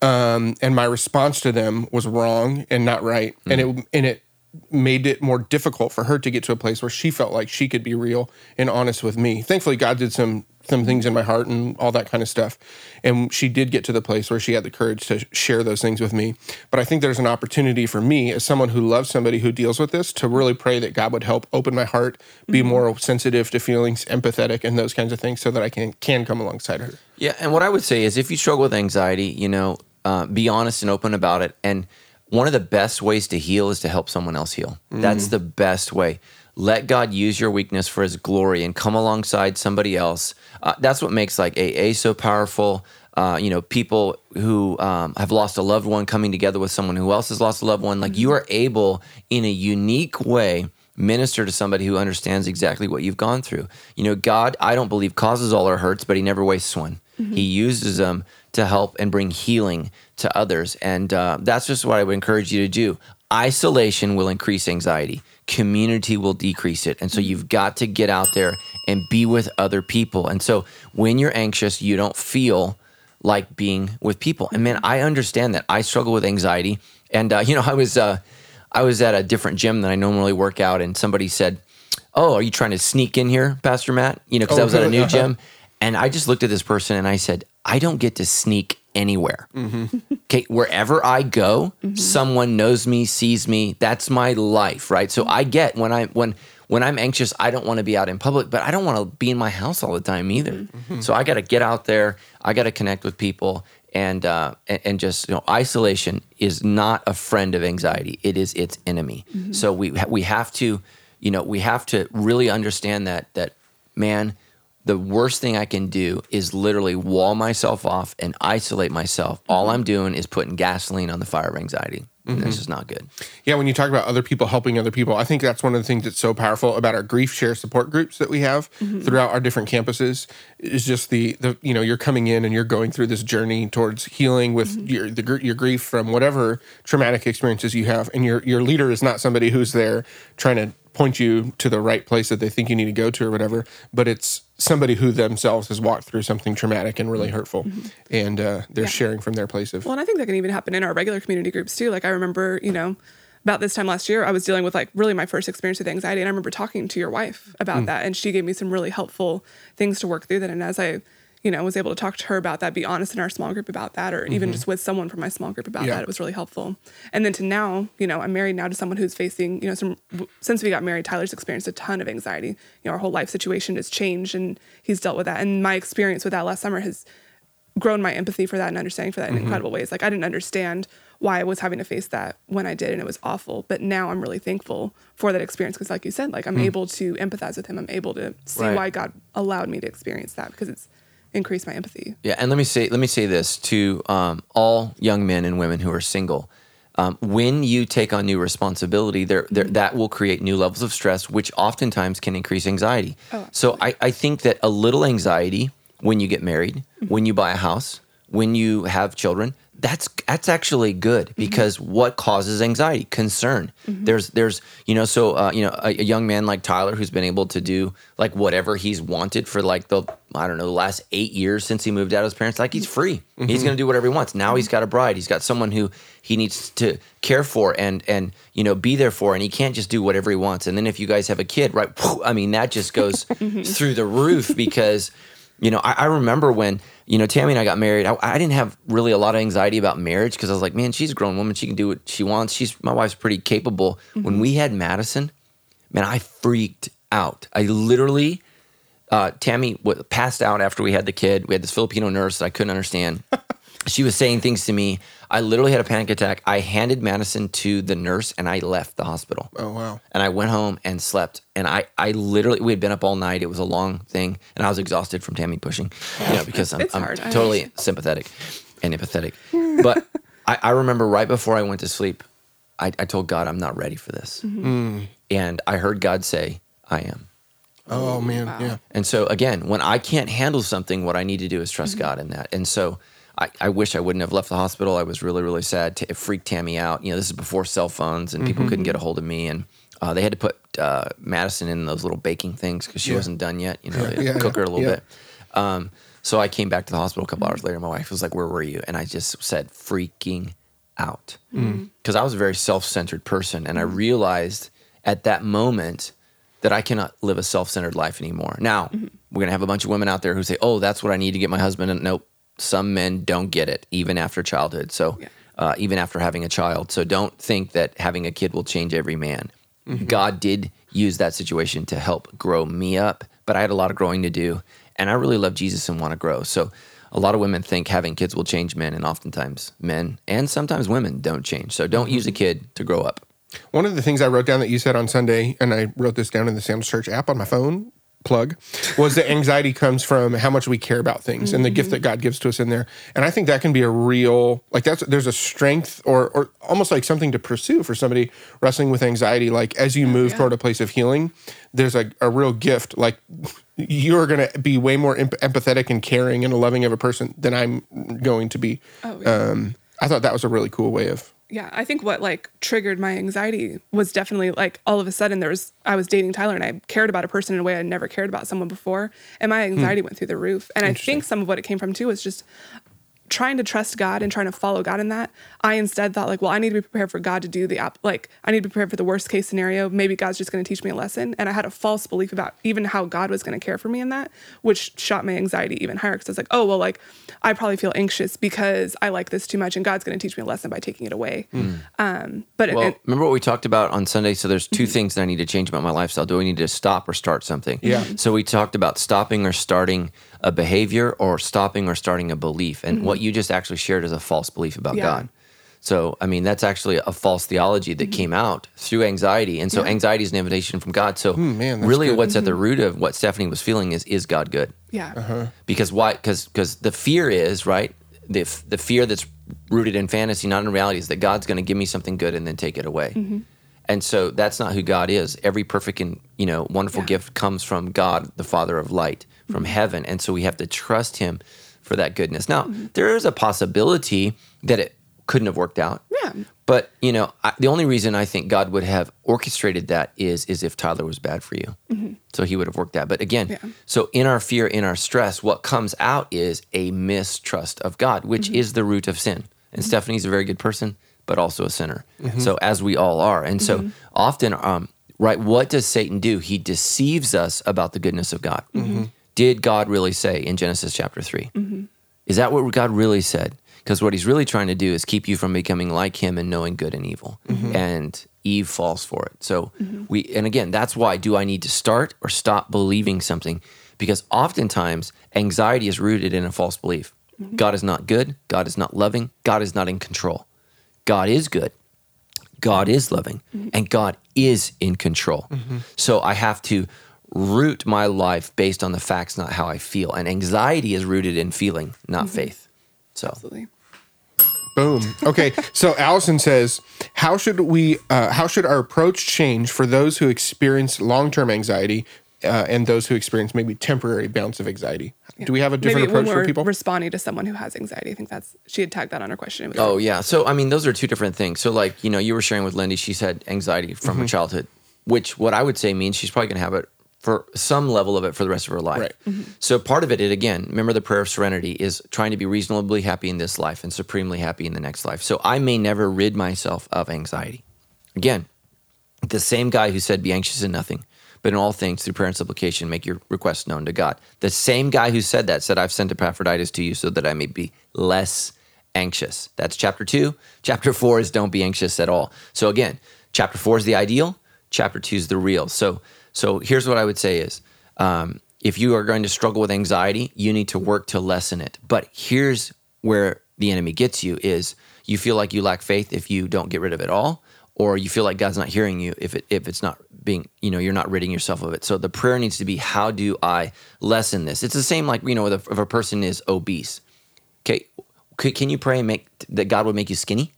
um, and my response to them was wrong and not right, and it and it made it more difficult for her to get to a place where she felt like she could be real and honest with me. Thankfully, God did some some things in my heart and all that kind of stuff. And she did get to the place where she had the courage to share those things with me. But I think there's an opportunity for me as someone who loves somebody who deals with this to really pray that God would help open my heart, be more sensitive to feelings, empathetic, and those kinds of things, so that I can can come alongside her. Yeah, and what I would say is if you struggle with anxiety, you know, uh, be honest and open about it. And one of the best ways to heal is to help someone else heal. That's the best way. Let God use your weakness for His glory and come alongside somebody else. Uh, that's what makes like AA so powerful. Uh, you know, people who um, have lost a loved one coming together with someone who else has lost a loved one. Like you are able, in a unique way, minister to somebody who understands exactly what you've gone through. You know, God, I don't believe causes all our hurts, but He never wastes one. He uses them to help and bring healing to others, and uh, that's just what I would encourage you to do. Isolation will increase anxiety. Community will decrease it, and so you've got to get out there and be with other people. And so when you're anxious, you don't feel like being with people. And man, I understand that. I struggle with anxiety, and uh, you know, I was uh, I was at a different gym than I normally work out, and somebody said, "Oh, are you trying to sneak in here, Pastor Matt?" You know, because I was at a new Uh-huh. gym, and I just looked at this person and I said, "I don't get to sneak anywhere. Mm-hmm. Okay, wherever I go, mm-hmm. someone knows me, sees me. That's my life, right? So I get when I when when I'm anxious, I don't want to be out in public, but I don't want to be in my house all the time either. Mm-hmm. So I got to get out there. I got to connect with people, and uh, and, and just you know, isolation is not a friend of anxiety. It is its enemy. So we we have to, you know, we have to really understand that that man the worst thing I can do is literally wall myself off and isolate myself. All mm-hmm. I'm doing is putting gasoline on the fire of anxiety. And this is mm-hmm. not good. Yeah, when you talk about other people helping other people, I think that's one of the things that's so powerful about our GriefShare support groups that we have mm-hmm. throughout our different campuses. Is just the the you know you're coming in and you're going through this journey towards healing with your the your grief from whatever traumatic experiences you have, and your your leader is not somebody who's there trying to point you to the right place that they think you need to go to or whatever, but it's somebody who themselves has walked through something traumatic and really mm-hmm. hurtful, mm-hmm. and uh, they're sharing from their place of Well, and I think that can even happen in our regular community groups too. Like I remember, you know, about this time last year, I was dealing with like really my first experience with anxiety, and I remember talking to your wife about mm. that, and she gave me some really helpful things to work through that. And as I, you know, was able to talk to her about that, be honest in our small group about that, or even mm-hmm. just with someone from my small group about Yeah. that, it was really helpful. And then to now, you know, I'm married now to someone who's facing, you know, some since we got married, Tyler's experienced a ton of anxiety. You know, our whole life situation has changed, and he's dealt with that. And my experience with that last summer has grown my empathy for that and understanding for that in mm-hmm. incredible ways. Like I didn't understand why I was having to face that when I did, and it was awful. But now I'm really thankful for that experience because, like you said, like I'm hmm. able to empathize with him. I'm able to see Right. why God allowed me to experience that because it's increased my empathy. Yeah, and let me say let me say this to um, all young men and women who are single. Um, when you take on new responsibility, there, there that will create new levels of stress, which oftentimes can increase anxiety. so I, I think that a little anxiety when you get married, when you buy a house, when you have children, that's that's actually good mm-hmm. because what causes anxiety? Concern. Mm-hmm. There's there's you know so uh, you know a, a young man like Tyler who's been able to do like whatever he's wanted for like the I don't know the last eight years since he moved out of his parents. Like he's mm-hmm. free. He's gonna do whatever he wants. Now he's got a bride. He's got someone who he needs to care for and and you know be there for, and he can't just do whatever he wants. And then if you guys have a kid, right? I mean that just goes through the roof because you know, I, I remember when, you know, Tammy and I got married, I, I didn't have really a lot of anxiety about marriage because I was like, man, she's a grown woman. She can do what she wants. She's, my wife's pretty capable. When we had Madison, man, I freaked out. I literally, uh, Tammy w- passed out after we had the kid. We had this Filipino nurse that I couldn't understand. she was saying things to me. I literally had a panic attack. I handed Madison to the nurse and I left the hospital oh wow. and I went home and slept. And I, I literally, we had been up all night. It was a long thing, and I was exhausted from Tammy pushing, you know, because I'm, I'm totally sympathetic and empathetic. But I, I remember right before I went to sleep, I, I told God, I'm not ready for this. And I heard God say, I am. Oh man, yeah. And so again, when I can't handle something, what I need to do is trust Mm-hmm. God in that. And so I, I wish I wouldn't have left the hospital. I was really, really sad. T- It freaked Tammy out. You know, this is before cell phones and people couldn't get a hold of me. And uh, they had to put uh, Madison in those little baking things because she Yeah. wasn't done yet. You know, Yeah, yeah, cook her a little yeah. bit. Um, so I came back to the hospital a couple hours later. My wife was like, "Where were you?" And I just said, "Freaking out," because I was a very self-centered person, and I realized at that moment that I cannot live a self-centered life anymore. Now, we're gonna have a bunch of women out there who say, "Oh, that's what I need to get my husband." And nope, some men don't get it even after childhood. So Yeah. uh, even after having a child. So don't think that having a kid will change every man. God did use that situation to help grow me up, but I had a lot of growing to do, and I really love Jesus and want to grow. So a lot of women think having kids will change men, and oftentimes men and sometimes women don't change. So don't use a kid to grow up. One of the things I wrote down that you said on Sunday, and I wrote this down in the Sandals Church app on my phone, plug, was that anxiety comes from how much we care about things and the gift that God gives to us in there. And I think that can be a real, like that's, there's a strength or, or almost like something to pursue for somebody wrestling with anxiety. Like as you move toward a place of healing, there's a, a real gift. Like you're going to be way more emp- empathetic and caring and loving of a person than I'm going to be. Oh, yeah. Um, I thought that was a really cool way of yeah, I think what like triggered my anxiety was definitely like all of a sudden there was I was dating Tyler and I cared about a person in a way I never cared about someone before, and my hmm. anxiety went through the roof. And I think some of what it came from too was just trying to trust God and trying to follow God in that. I instead thought like, well, I need to be prepared for God to do the app. Like, I need to be prepared for the worst case scenario. Maybe God's just going to teach me a lesson. And I had a false belief about even how God was going to care for me in that, which shot my anxiety even higher. Because I was like, oh well, like I probably feel anxious because I like this too much, and God's going to teach me a lesson by taking it away. Um, but Well, and- remember what we talked about on Sunday? So there's 2 things that I need to change about my lifestyle. Do I need to stop or start something? Yeah. So we talked about stopping or starting a behavior or stopping or starting a belief. And what mm-hmm. you just actually shared is a false belief about Yeah. God. So, I mean, that's actually a false theology that mm-hmm. came out through anxiety. And so, anxiety is an invitation from God. So, hmm, man, really, good. what's at the mm-hmm. root of what Stephanie was feeling is, is God good? yeah, uh-huh. because why because because the fear is right the, f- the fear that's rooted in fantasy not in reality is that god's going to give me something good and then take it away and so that's not who god is every perfect and you know wonderful Yeah. gift comes from god the father of light from heaven and so we have to trust him for that goodness now there is a possibility that it couldn't have worked out Yeah. but you know I, the only reason i think god would have orchestrated that is is if tyler was bad for you so he would have worked that but again Mm-hmm. Yeah. so in our fear in our stress what comes out is a mistrust of god which Mm-hmm. is the root of sin and stephanie's a very good person but also a sinner so as we all are and so Mm-hmm. often um, right what does satan do he deceives us about the goodness of god Mm-hmm. Did god really say in genesis chapter 3 mm-hmm. is that what God really said? Because what he's really trying to do is keep you from becoming like him and knowing good and evil. Mm-hmm. And Eve falls for it. So mm-hmm. we, and again, that's why do I need to start or stop believing something? Because oftentimes anxiety is rooted in a false belief. God is not good. God is not loving. God is not in control. God is good. God is loving and God is in control. So I have to root my life based on the facts, not how I feel. And anxiety is rooted in feeling, not faith. So absolutely. Boom. Okay. so Allison says, how should we, uh, how should our approach change for those who experience long-term anxiety uh, and those who experience maybe temporary bouts of anxiety? Do we have a different Maybe approach for we're people? responding to someone who has anxiety. I think that's she had tagged that on her question. It was Oh yeah. So I mean, those are two different things. So like you know, you were sharing with Lindy, she's had anxiety from her childhood, which what I would say means she's probably going to have it for some level of it for the rest of her life. Right. Mm-hmm. So part of it, it again, remember the prayer of serenity is trying to be reasonably happy in this life and supremely happy in the next life. So I may never rid myself of anxiety. Again, the same guy who said, "Be anxious in nothing." But in all things, through prayer and supplication, make your requests known to God. The same guy who said that said, I've sent Epaphroditus to you so that I may be less anxious. That's chapter two. Chapter four is don't be anxious at all. So again, chapter four is the ideal. Chapter two is the real. So, so here's what I would say is, um, if you are going to struggle with anxiety, you need to work to lessen it. But here's where the enemy gets you: is you feel like you lack faith if you don't get rid of it all, or you feel like God's not hearing you if it if it's not being you know you're not ridding yourself of it. So the prayer needs to be, how do I lessen this? It's the same like you know if, if a person is obese. Okay, can you pray and make that God would make you skinny?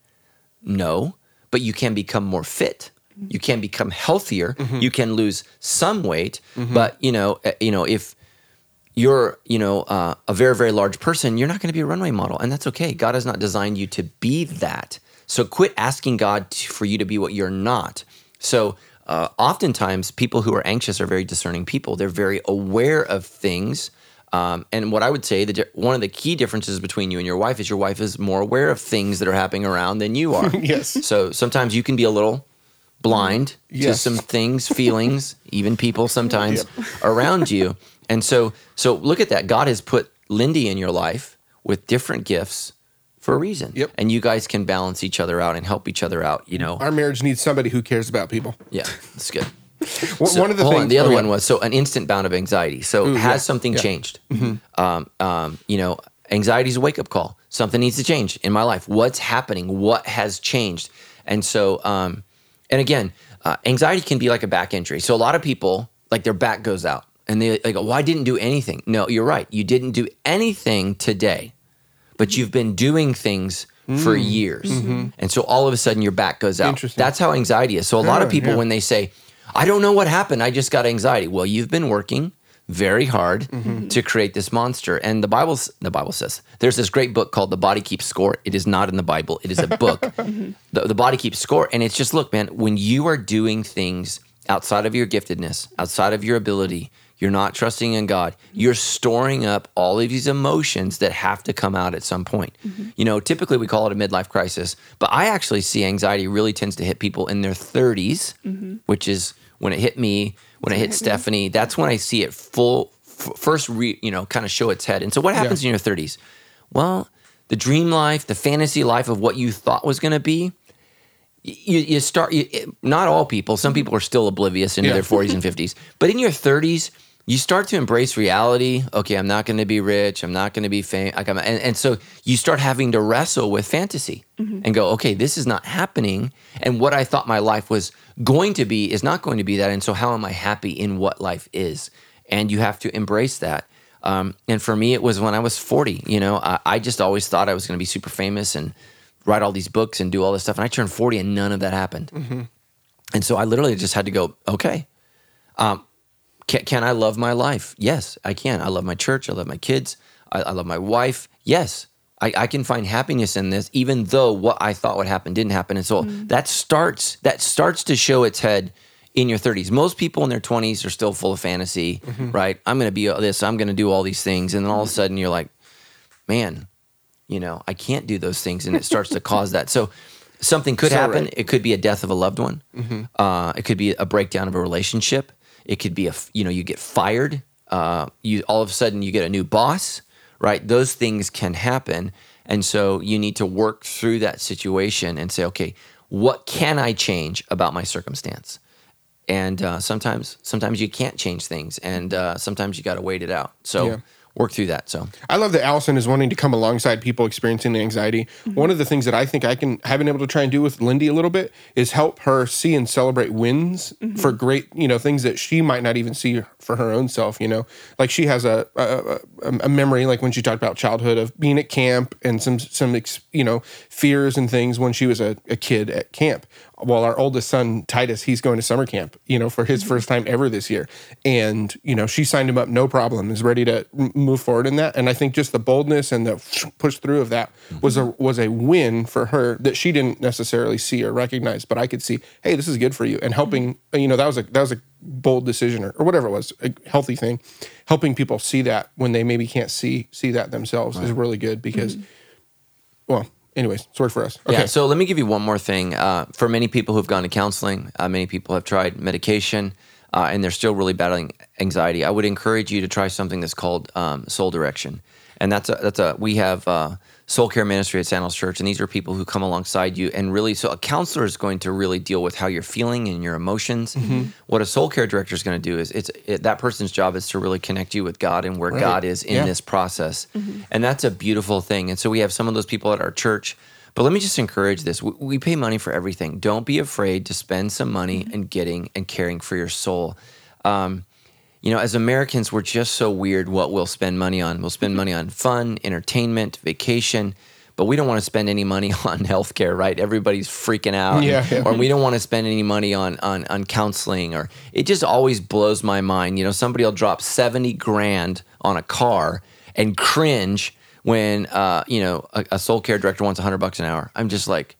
No, but you can become more fit. You can become healthier. You can lose some weight, but you know, uh, you know, if you're, you know, uh, a very, very large person, you're not going to be a runway model, and that's okay. God has not designed you to be that. So quit asking God to, for you to be what you're not. So uh, oftentimes, people who are anxious are very discerning people. They're very aware of things. Um, and what I would say, that one of the key differences between you and your wife is your wife is more aware of things that are happening around than you are. Yes. So sometimes you can be a little blind to some things, feelings, even people sometimes around you. And so, so look at that. God has put Lindy in your life with different gifts for a reason. Yep. And you guys can balance each other out and help each other out. You know. Our marriage needs somebody who cares about people. Yeah, that's good. One- So, one of the things. on, the other oh, one yeah. was so an instant bound of anxiety. So Ooh, has yeah, something yeah. changed? Um, um, you know, anxiety is a wake up call. Something needs to change in my life. What's happening? What has changed? And so, um, and again, uh, anxiety can be like a back injury. So a lot of people, like their back goes out, and they, they go, "Well, I didn't do anything." No, you're right. You didn't do anything today, but you've been doing things. For years, and so all of a sudden your back goes out. Interesting. That's how anxiety is. So a lot of people, yeah. when they say, I don't know what happened. I just got anxiety. Well, you've been working very hard mm-hmm. to create this monster. And the Bible, the Bible says there's this great book called The Body Keeps Score. It is not in the Bible. It is a book. Mm-hmm. the, the Body Keeps Score, and it's just look, man. When you are doing things outside of your giftedness, outside of your ability, you're not trusting in God. You're storing up all of these emotions that have to come out at some point. Mm-hmm. You know, typically we call it a midlife crisis, but I actually see anxiety really tends to hit people in their 30s, which is when it hit me, when it hit mm-hmm. Stephanie. That's when I see it full f- first, re, you know, kind of show its head. And so, what happens in your 30s? Well, the dream life, the fantasy life of what you thought was going to be, you, you start you, it- not all people some mm-hmm. people are still oblivious into Yeah. their 40s and 50s but in your 30s you start to embrace reality. Okay i'm not going to be rich. I'm not going to be famous and, and so you start having to wrestle with fantasy and go okay this is not happening. And what i thought my life was going to be is not going to be that. And so how am i happy in what life is? And you have to embrace that. Um, and for me it was when i was 40 you know i, I just always thought i was going to be super famous and write all these books and do all this stuff. And I turned 40 and none of that happened. And so I literally just had to go, okay, um, can, can I love my life? Yes, I can. I love my church. I love my kids. I, I love my wife. Yes, I, I can find happiness in this, even though what I thought would happen didn't happen. And so mm. that starts that starts to show its head in your 30s. Most people in their 20s are still full of fantasy, mm-hmm. right? I'm going to be this. I'm going to do all these things, and then all of a sudden you're like, man, you know, I can't do those things, and it starts to cause that. So something could So happen. right. It could be a death of a loved one. Mm-hmm. Uh, it could be a breakdown of a relationship. It could be a you know you get fired. Uh, you all of a sudden you get a new boss. Right, those things can happen, and so you need to work through that situation and say, okay, what can I change about my circumstance? And uh, sometimes, sometimes you can't change things, and uh, sometimes you got to wait it out. So Yeah. Work through that. So I love that Allison is wanting to come alongside people experiencing the anxiety. Mm-hmm. One of the things that I think I can have been able to try and do with Lindy a little bit is help her see and celebrate wins mm-hmm. for great, you know, things that she might not even see for her own self. You know, like she has a a, a, a memory, like when she talked about childhood of being at camp and some some ex, you know fears and things when she was a, a kid at camp. While our oldest son Titus, he's going to summer camp, you know, for his mm-hmm. first time ever this year, and you know she signed him up, no problem, is ready to move forward in that. And I think just the boldness and the push through of that mm-hmm. was a was a win for her that she didn't necessarily see or recognize, but I could see, hey, this is good for you, and helping, mm-hmm. you know, that was a that was a bold decision or, or whatever it was, a healthy thing, helping people see that when they maybe can't see see that themselves is really good because, well, anyways, it's worked for us. Okay, Yeah. So let me give you one more thing. Uh, for many people who've gone to counseling, uh, many people have tried medication, uh, and they're still really battling anxiety. I would encourage you to try something that's called um, Soul Direction, and that's a that's a we have uh, Soul Care Ministry at Sandals Church, and these are people who come alongside you and really. So a counselor is going to really deal with how you're feeling and your emotions. Mm-hmm. What a Soul Care Director is going to do is it's it, that person's job is to really connect you with God and where God is in Yeah. this process, mm-hmm. and that's a beautiful thing. And so we have some of those people at our church. But let me just encourage this. We, we pay money for everything. Don't be afraid to spend some money mm-hmm. and getting and caring for your soul. Um, you know, as Americans, we're just so weird what we'll spend money on. We'll spend money on fun, entertainment, vacation, but we don't want to spend any money on healthcare, right? Everybody's freaking out. Yeah, yeah. Or we don't want to spend any money on, on on counseling or it just always blows my mind. You know, somebody will drop 70 grand on a car and cringe when uh, you know, a, a soul care director wants 100 bucks an hour. I'm just like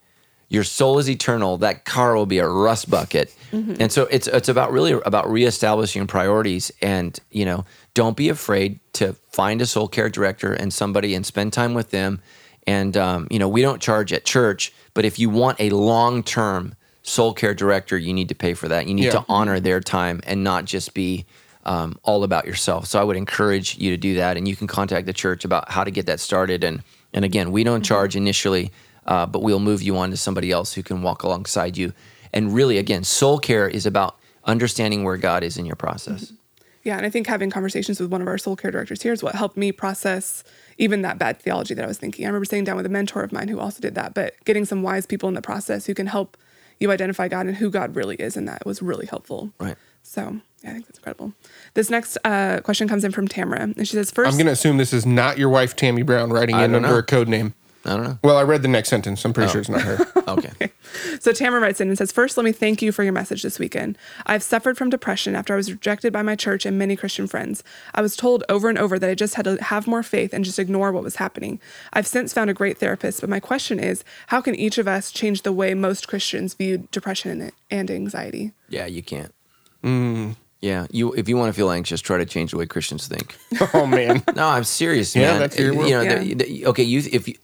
your soul is eternal. That car will be a rust bucket. And so it's it's about really about reestablishing priorities and, you know, don't be afraid to find a soul care director and somebody and spend time with them. And um, you know, we don't charge at church, but if you want a long-term soul care director, you need to pay for that. You need Yeah. to honor their time and not just be um, all about yourself. So I would encourage you to do that, and you can contact the church about how to get that started. And and again, we don't charge initially, uh, but we'll move you on to somebody else who can walk alongside you. And really, again, soul care is about understanding where God is in your process. Yeah, and I think having conversations with one of our soul care directors here is what helped me process even that bad theology that I was thinking. I remember sitting down with a mentor of mine who also did that, but getting some wise people in the process who can help you identify God and who God really is, and that was really helpful. Right. So yeah, I think that's incredible. This next uh, question comes in from Tamara, and she says, 1st I'm going to assume this is not your wife, Tammy Brown, writing I in under know. a code name. I don't know. Well, I read the next sentence. I'm pretty sure it's not her. Okay. So Tamara writes in and says, First, let me thank you for your message this weekend. I've suffered from depression after I was rejected by my church and many Christian friends. I was told over and over that I just had to have more faith and just ignore what was happening. I've since found a great therapist, but my question is, how can each of us change the way most Christians view depression and- and anxiety? Yeah, you can't. Mm. Yeah, you if you want to feel anxious, try to change the way Christians think. oh, man. No, I'm serious, Yeah, man. that's your you know, Yeah. the- the- okay, you if you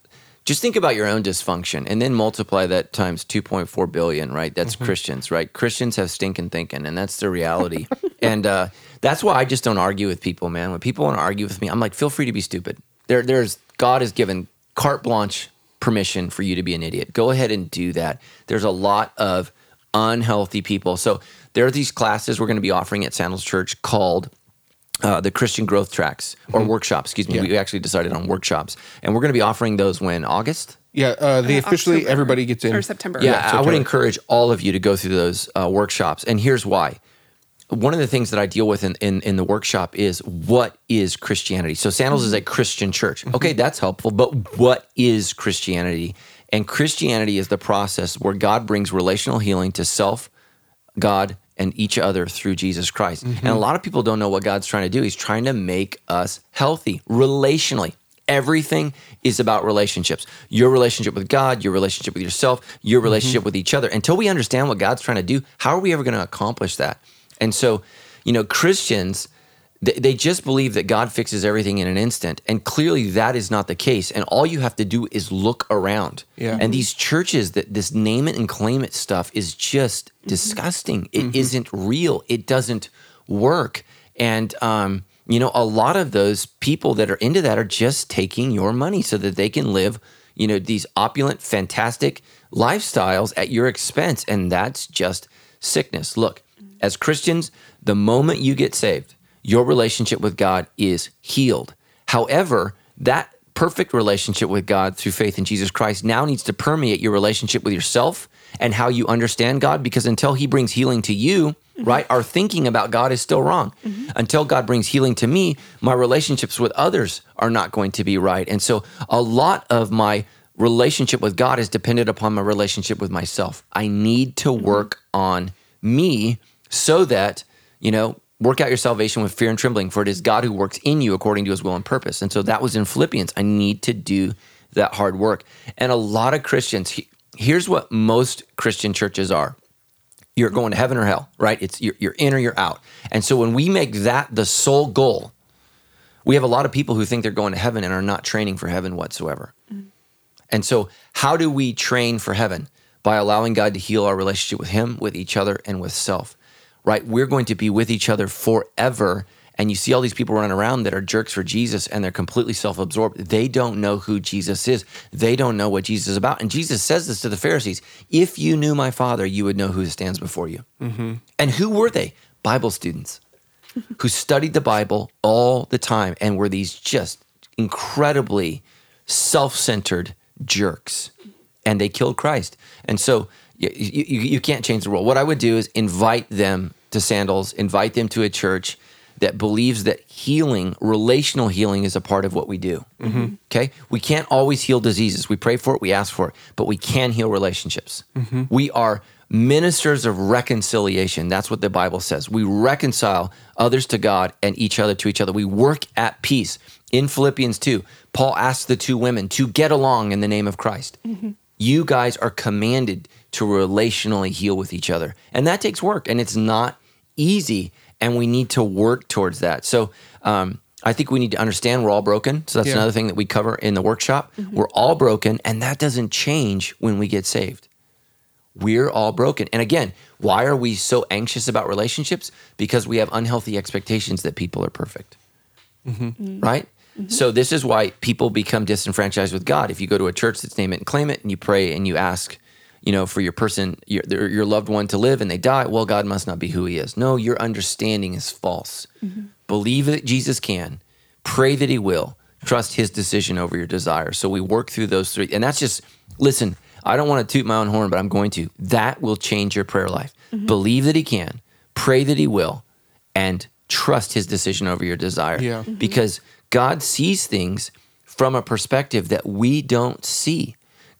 just think about your own dysfunction and then multiply that times 2.4 billion, right? That's Mm-hmm. Christians, right? Christians have stinking thinking, and that's the reality. and uh, that's why I just don't argue with people, man. When people want to argue with me, I'm like, feel free to be stupid. There, there's God has given carte blanche permission for you to be an idiot. Go ahead and do that. There's a lot of unhealthy people. So there are these classes we're going to be offering at Sandals Church called uh, the Christian growth tracks or workshops. Excuse me. Mm-hmm. Yeah. We actually decided on workshops, and we're going to be offering those when August. Yeah, uh, the officially October. everybody gets in. Or September. Yeah, Yeah, I would encourage all of you to go through those uh, workshops, and here's why. One of the things that I deal with in, in, in the workshop is what is Christianity? So Sandals is a Christian church. Okay, that's helpful, but what is Christianity? And Christianity is the process where God brings relational healing to self, God, and each other through Jesus Christ. And mm-hmm. a lot of people don't know what God's trying to do. He's trying to make us healthy relationally. Everything is about relationships. Your relationship with God, your relationship with yourself, your mm-hmm. relationship with each other. Until we understand what God's trying to do, how are we ever going to accomplish that? And so, you know, Christians, they, they just believe that God fixes everything in an instant. And clearly that is not the case. And all you have to do is look around. Yeah. And these churches that this name it and claim it stuff is just disgusting. It isn't real. It doesn't work. And um, you know, a lot of those people that are into that are just taking your money so that they can live, you know, these opulent, fantastic lifestyles at your expense. And that's just sickness. Look, as Christians, the moment you get saved, your relationship with God is healed. However, that perfect relationship with God through faith in Jesus Christ now needs to permeate your relationship with yourself and how you understand God because until he brings healing to you, mm-hmm. right, our thinking about God is still wrong. Mm-hmm. Until God brings healing to me, my relationships with others are not going to be right. And so a lot of my relationship with God is dependent upon my relationship with myself. I need to mm-hmm. work on me so that, you know, work out your salvation with fear and trembling, for it is God who works in you according to his will and purpose. And so that was in Philippians. I need to do that hard work. And a lot of Christians, he- here's what most Christian churches are you're going to heaven or hell, right? It's you're, you're in or you're out. And so when we make that the sole goal, we have a lot of people who think they're going to heaven and are not training for heaven whatsoever. Mm-hmm. And so, how do we train for heaven? By allowing God to heal our relationship with Him, with each other, and with self, right? We're going to be with each other forever. And you see all these people running around that are jerks for Jesus and they're completely self absorbed. They don't know who Jesus is, they don't know what Jesus is about. And Jesus says this to the Pharisees If you knew my Father, you would know who stands before you. Mm-hmm. And who were they? Bible students who studied the Bible all the time and were these just incredibly self centered jerks. And they killed Christ. And so you, you, you can't change the world. What I would do is invite them to sandals, invite them to a church that believes that healing, relational healing, is a part of what we do. Mm-hmm. Okay? We can't always heal diseases. We pray for it, we ask for it, but we can heal relationships. Mm-hmm. We are ministers of reconciliation. That's what the Bible says. We reconcile others to God and each other to each other. We work at peace. In Philippians 2, Paul asks the two women to get along in the name of Christ. Mm-hmm. You guys are commanded to relationally heal with each other. And that takes work and it's not easy. And we need to work towards that. So, um, I think we need to understand we're all broken. So that's Yeah. another thing that we cover in the workshop. Mm-hmm. We're all broken, and that doesn't change when we get saved We're all broken. And again, why are we so anxious about relationships? Because we have unhealthy expectations that people are perfect. Mm-hmm. Mm. Right? Mm-hmm. So this is why people become disenfranchised with God. If you go to a church that's name it and claim it and you pray and you ask, you know, for your person, your, your loved one to live and they die, well, God must not be who he is. No, your understanding is false. Mm-hmm. Believe that Jesus can, pray that he will, trust his decision over your desire. So we work through those three. And that's just, listen, I don't want to toot my own horn, but I'm going to. That will change your prayer life. Mm-hmm. Believe that he can, pray that he will, and trust his decision over your desire. Yeah. Mm-hmm. Because God sees things from a perspective that we don't see.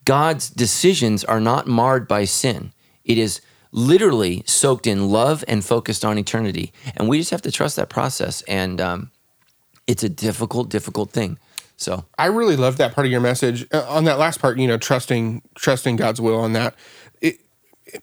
God's decisions are not marred by sin. It is literally soaked in love and focused on eternity. And we just have to trust that process. And um, it's a difficult, difficult thing. So I really love that part of your message. Uh, on that last part, you know, trusting trusting God's will on that. It,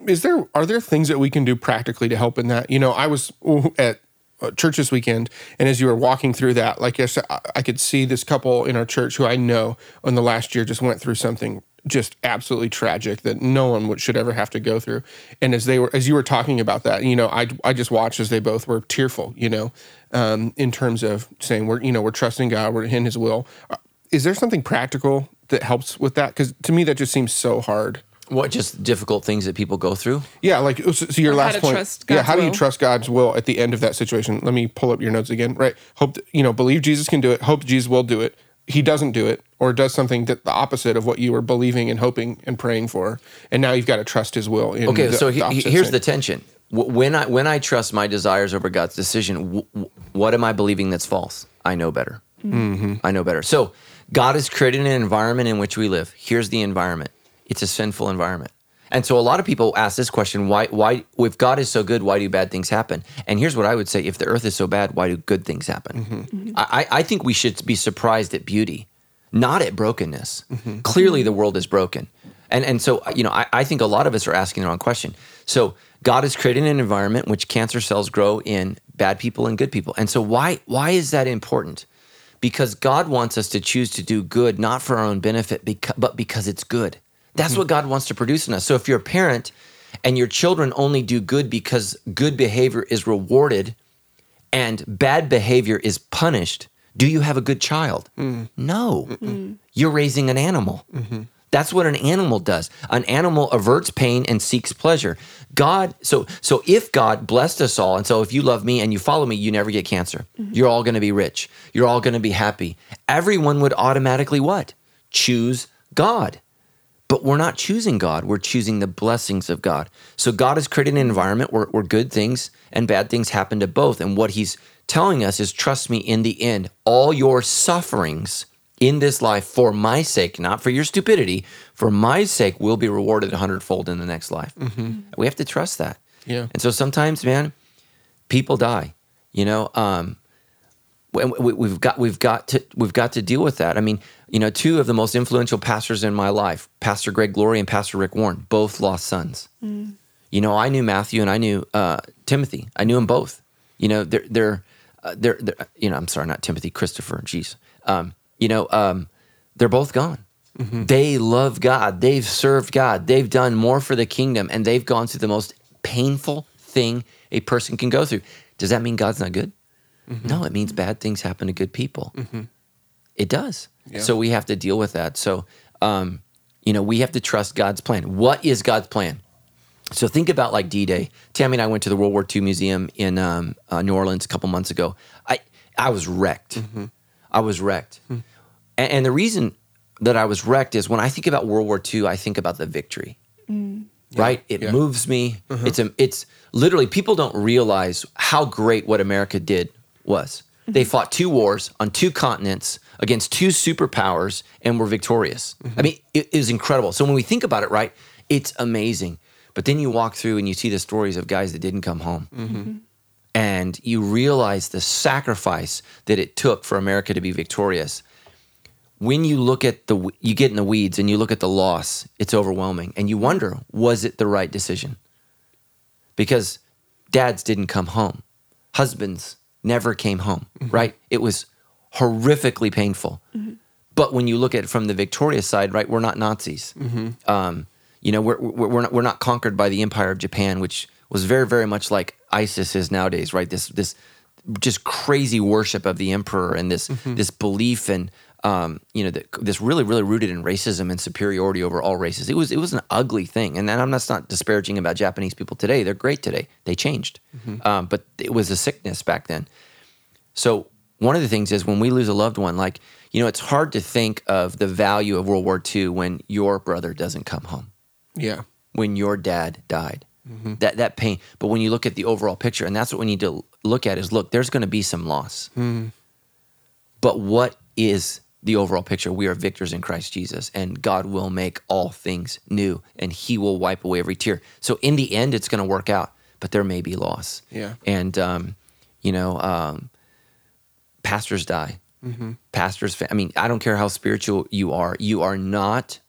is there are there things that we can do practically to help in that? You know, I was at uh, church this weekend, and as you were walking through that, like I said, I- I could see this couple in our church who I know in the last year just went through something just absolutely tragic that no one would, should ever have to go through. And as they were, as you were talking about that, you know, I I just watched as they both were tearful. You know, um, in terms of saying we're you know we're trusting God, we're in His will. Uh, Is there something practical that helps with that? Because to me, that just seems so hard. what just difficult things that people go through? Yeah, like so, so your Or how last to point. trust yeah, God's how do you trust God's will at the end of that situation? Let me pull up your notes again. Right, hope that, you know, believe Jesus can do it. Hope Jesus will do it. He doesn't do it, or does something that the opposite of what you were believing and hoping and praying for, and now you've got to trust His will. In Okay, the, so the he- he- here's thing. the tension. When I when I trust my desires over God's decision, wh- wh- what am I believing that's false? I know better. Mm-hmm. I know better. So God has created an environment in which we live. Here's the environment. It's a sinful environment. And so a lot of people ask this question: Why? Why? If God is so good, why do bad things happen? And here's what I would say: If the earth is so bad, why do good things happen? Mm-hmm. I, I I think we should be surprised at beauty, not at brokenness. Mm-hmm. Clearly, the world is broken. And, and so, you know, I, I think a lot of us are asking the wrong question. So, God has created an environment which cancer cells grow in bad people and good people. And so, why, why is that important? Because God wants us to choose to do good, not for our own benefit, beca- but because it's good. That's mm-hmm. what God wants to produce in us. So, if you're a parent and your children only do good because good behavior is rewarded and bad behavior is punished, do you have a good child? No. You're raising an animal. Mm-hmm. That's what an animal does. An animal averts pain and seeks pleasure. God, so so if God blessed us all, and so if you love me and you follow me, you never get cancer. Mm-hmm. You're all going to be rich. You're all going to be happy. Everyone would automatically what? Choose God. But we're not choosing God. We're choosing the blessings of God. So God has created an environment where, where good things and bad things happen to both. And what He's telling us is trust me, in the end, all your sufferings in this life for my sake, not for your stupidity, for my sake, will be rewarded a hundredfold in the next life. We have to trust that. Yeah. And so sometimes, man, people die. You know, um, we- we- we've got we've got to we've got to deal with that. I mean, you know, two of the most influential pastors in my life, Pastor Greg Laurie and Pastor Rick Warren, both lost sons. You know, I knew Matthew and I knew uh, Timothy. I knew them both. You know, they're they're uh, they're, they're you know, I'm sorry, not Timothy, Christopher. Jeez, um, you know, um, they're both gone. They love God. They've served God. They've done more for the kingdom, and they've gone through the most painful thing a person can go through. Does that mean God's not good? No, it means bad things happen to good people. It does. So we have to deal with that. So, um, you know, we have to trust God's plan. What is God's plan? So think about like D-Day. Tammy and I went to the World War II Museum in um, uh, New Orleans a couple months ago. I I was wrecked. Mm-hmm. I was wrecked, hmm. and, and the reason that I was wrecked is when I think about World War II, I think about the victory. Mm. Right? It yeah. moves me. Mm-hmm. It's a, it's literally people don't realize how great what America did was. They mm-hmm. fought two wars on two continents against two superpowers and were victorious. I mean, it, it was incredible. So when we think about it, right, it's amazing. But then you walk through and you see the stories of guys that didn't come home. Mm-hmm. Mm-hmm. And you realize the sacrifice that it took for America to be victorious. When you look at the, you get in the weeds and you look at the loss, it's overwhelming. And you wonder, was it the right decision? Because dads didn't come home, husbands never came home, mm-hmm. right? It was horrifically painful. But when you look at it from the victorious side, right, we're not Nazis. Um, You know, we're we're we're not, we're not conquered by the empire of Japan, which was very very much like ISIS is nowadays, right? This this just crazy worship of the emperor and this this belief and um, you know the, this really really rooted in racism and superiority over all races. It was it was an ugly thing, and I'm not, not disparaging about Japanese people today. They're great today. They changed, um, but it was a sickness back then. So one of the things is when we lose a loved one, like you know, it's hard to think of the value of World War II when your brother doesn't come home Yeah. when your dad died. That that pain. But when you look at the overall picture, and that's what we need to look at is look, there's going to be some loss. But what is the overall picture? We are victors in Christ Jesus, and God will make all things new, and He will wipe away every tear. So in the end, it's going to work out, but there may be loss. Yeah. And um, you know, um, pastors die. Pastors. I mean, I don't care how spiritual you are. You are not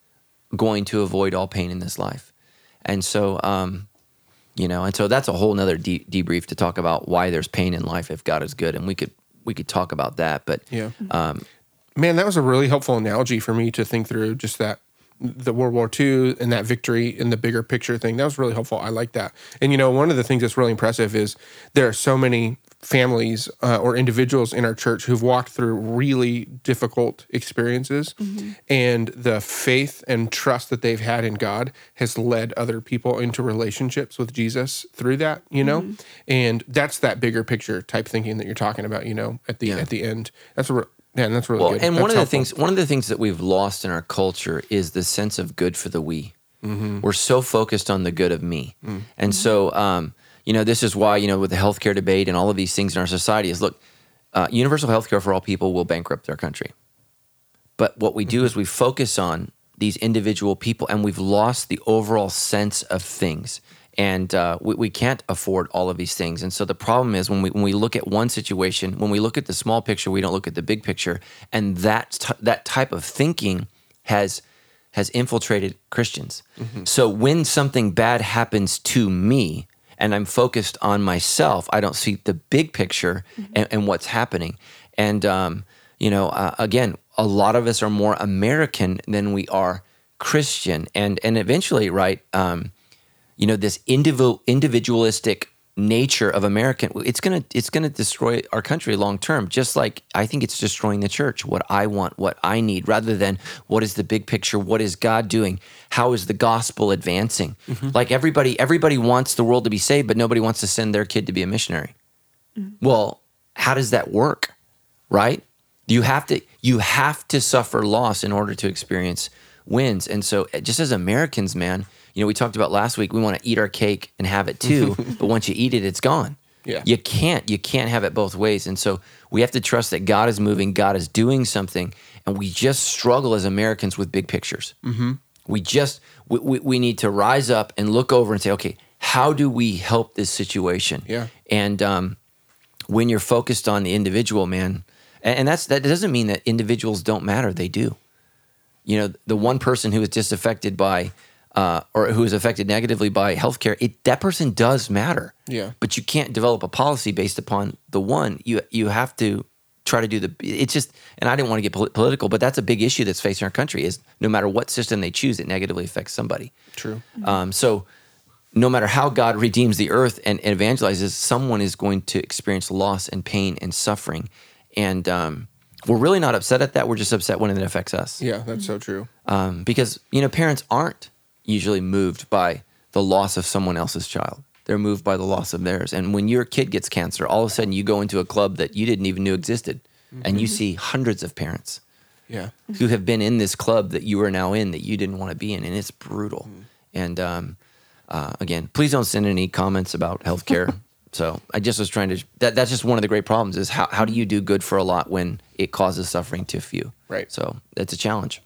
going to avoid all pain in this life. And so, um, you know, and so that's a whole nother de- debrief to talk about why there's pain in life if God is good, and we could we could talk about that. But Yeah. um, Man, that was a really helpful analogy for me to think through just that the World War II and that victory in the bigger picture thing. That was really helpful. I like that. And you know, one of the things that's really impressive is there are so many families uh, or individuals in our church who've walked through really difficult experiences, and the faith and trust that they've had in God has led other people into relationships with Jesus through that. You know, and that's that bigger picture type thinking that you're talking about. You know, at the Yeah. at the end, that's a man. That's really well, good. and That's one of the things one of the things that we've lost in our culture is the sense of good for the we. Mm-hmm. We're so focused on the good of me, Mm. and so um, you know this is why you know with the healthcare debate and all of these things in our society is look, uh, universal healthcare for all people will bankrupt our country. But what we do Mm-hmm. is we focus on these individual people, and we've lost the overall sense of things. And uh, we, we can't afford all of these things. And so the problem is when we when we look at one situation, when we look at the small picture, we don't look at the big picture. And that t- that type of thinking has has infiltrated Christians. So when something bad happens to me, and I'm focused on myself, I don't see the big picture and, and what's happening. And um, you know, uh, again, a lot of us are more American than we are Christian, and and eventually, right? Um, you know, this individual individualistic nature of American, it's gonna it's gonna destroy our country long term. Just like I think it's destroying the church. What I want, what I need, rather than what is the big picture? What is God doing? How is the gospel advancing? Like everybody, everybody wants the world to be saved, but nobody wants to send their kid to be a missionary. Well, how does that work? Right? You have to you have to suffer loss in order to experience wins. And so uh, just as Americans, man, you know, we talked about last week, we want to eat our cake and have it too, but once you eat it, it's gone. Yeah. You can't you can't have it both ways. And so we have to trust that God is moving, God is doing something, and we just struggle as Americans with big pictures. Mm-hmm. We just we, we, we need to rise up and look over and say, okay, how do we help this situation? Yeah. And um, when you're focused on the individual, man, and, and that's that doesn't mean that individuals don't matter. They do. You know, the one person who is disaffected by uh, or who is affected negatively by healthcare, it that person does matter. Yeah. But you can't develop a policy based upon the one. You you have to try to do the. It's just, and I didn't want to get pol- political, but that's a big issue that's facing our country. Is no matter what system they choose, it negatively affects somebody. True. Um, so, no matter how God redeems the earth and, and evangelizes, someone is going to experience loss and pain and suffering. And um, we're really not upset at that. We're just upset when it affects us. Yeah, that's so true. Um, because, you know, parents aren't usually moved by the loss of someone else's child. They're moved by the loss of theirs. And when your kid gets cancer, all of a sudden you go into a club that you didn't even know existed and you see hundreds of parents Yeah. who have been in this club that you are now in that you didn't want to be in, and it's brutal. And um, uh, again, please don't send any comments about healthcare. so I just was trying to. That, that's just one of the great problems is how how do you do good for a lot when it causes suffering to a few? Right. So that's a challenge.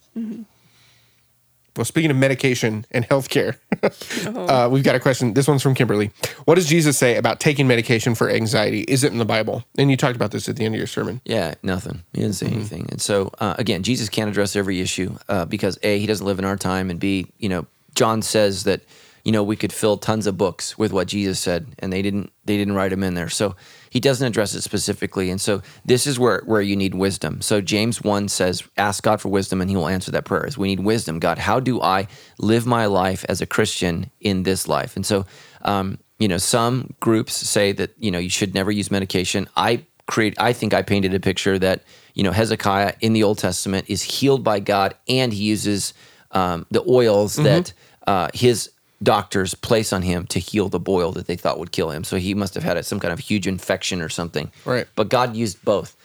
Well, speaking of medication and healthcare, uh, we've got a question. This one's from Kimberly. What does Jesus say about taking medication for anxiety? Is it in the Bible? And you talked about this at the end of your sermon. Yeah, nothing. He didn't say anything. And so, uh, again, Jesus can't address every issue uh, because A, he doesn't live in our time, and B, you know, John says that, you know, we could fill tons of books with what Jesus said, and they didn't. They didn't write him in there. So he doesn't address it specifically. And so this is where where you need wisdom. So James one says, "Ask God for wisdom, and He will answer that prayer." Is we need wisdom. God, how do I live my life as a Christian in this life? And so, um, you know, some groups say that you know you should never use medication. I create. I think I painted a picture that you know Hezekiah in the Old Testament is healed by God, and he uses um, the oils that uh, his doctors place on him to heal the boil that they thought would kill him. So he must have had some kind of huge infection or something. Right. But God used both.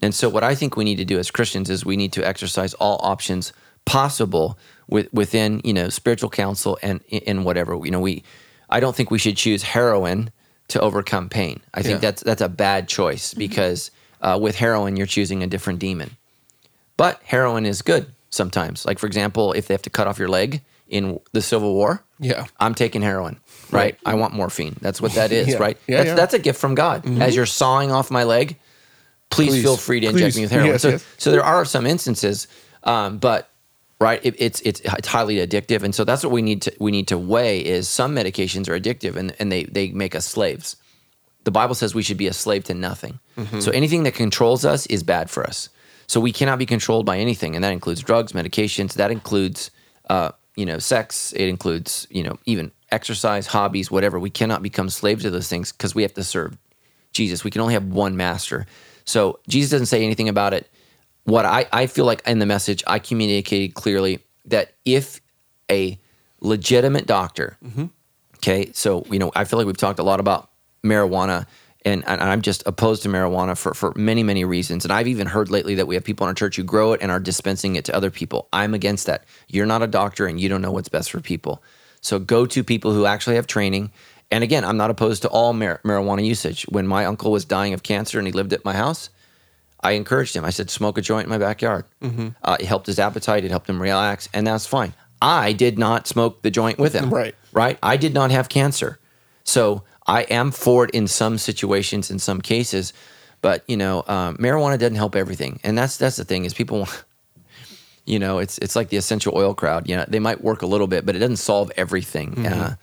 And so what I think we need to do as Christians is we need to exercise all options possible with, within, you know, spiritual counsel and in whatever. You know, we I don't think we should choose heroin to overcome pain. I think Yeah. that's that's a bad choice because uh, with heroin you're choosing a different demon. But heroin is good sometimes. Like for example, if they have to cut off your leg in the Civil War, Yeah. I'm taking heroin. Right? I want morphine. That's what that is, Yeah. right? Yeah, that's yeah. that's a gift from God. As you're sawing off my leg, please, Please. feel free to inject Please. me with heroin. Yes, so, yes. so there are some instances, um, but right, it, it's it's it's highly addictive, and so that's what we need to we need to weigh is some medications are addictive and and they they make us slaves. The Bible says we should be a slave to nothing. Mm-hmm. So anything that controls us is bad for us. So we cannot be controlled by anything, and that includes drugs, medications. That includes, uh, you know, sex. It includes, you know, even exercise, hobbies, whatever. We cannot become slaves to those things because we have to serve Jesus. We can only have one master. So Jesus doesn't say anything about it. What I, I feel like in the message, I communicated clearly that if a legitimate doctor, mm-hmm. okay, so, you know, I feel like we've talked a lot about marijuana and, and I'm just opposed to marijuana for, for many, many reasons. And I've even heard lately that we have people in our church who grow it and are dispensing it to other people. I'm against that. You're not a doctor and you don't know what's best for people. So go to people who actually have training. And again, I'm not opposed to all mar- marijuana usage. When my uncle was dying of cancer and he lived at my house, I encouraged him. I said, smoke a joint in my backyard. Uh, it helped his appetite, it helped him relax, and that's fine. I did not smoke the joint with him. Right. Right. I did not have cancer. So I am for it in some situations, in some cases. But, you know, um, marijuana doesn't help everything. And that's that's the thing is people you know, it's it's like the essential oil crowd. You know, they might work a little bit, but it doesn't solve everything. Uh,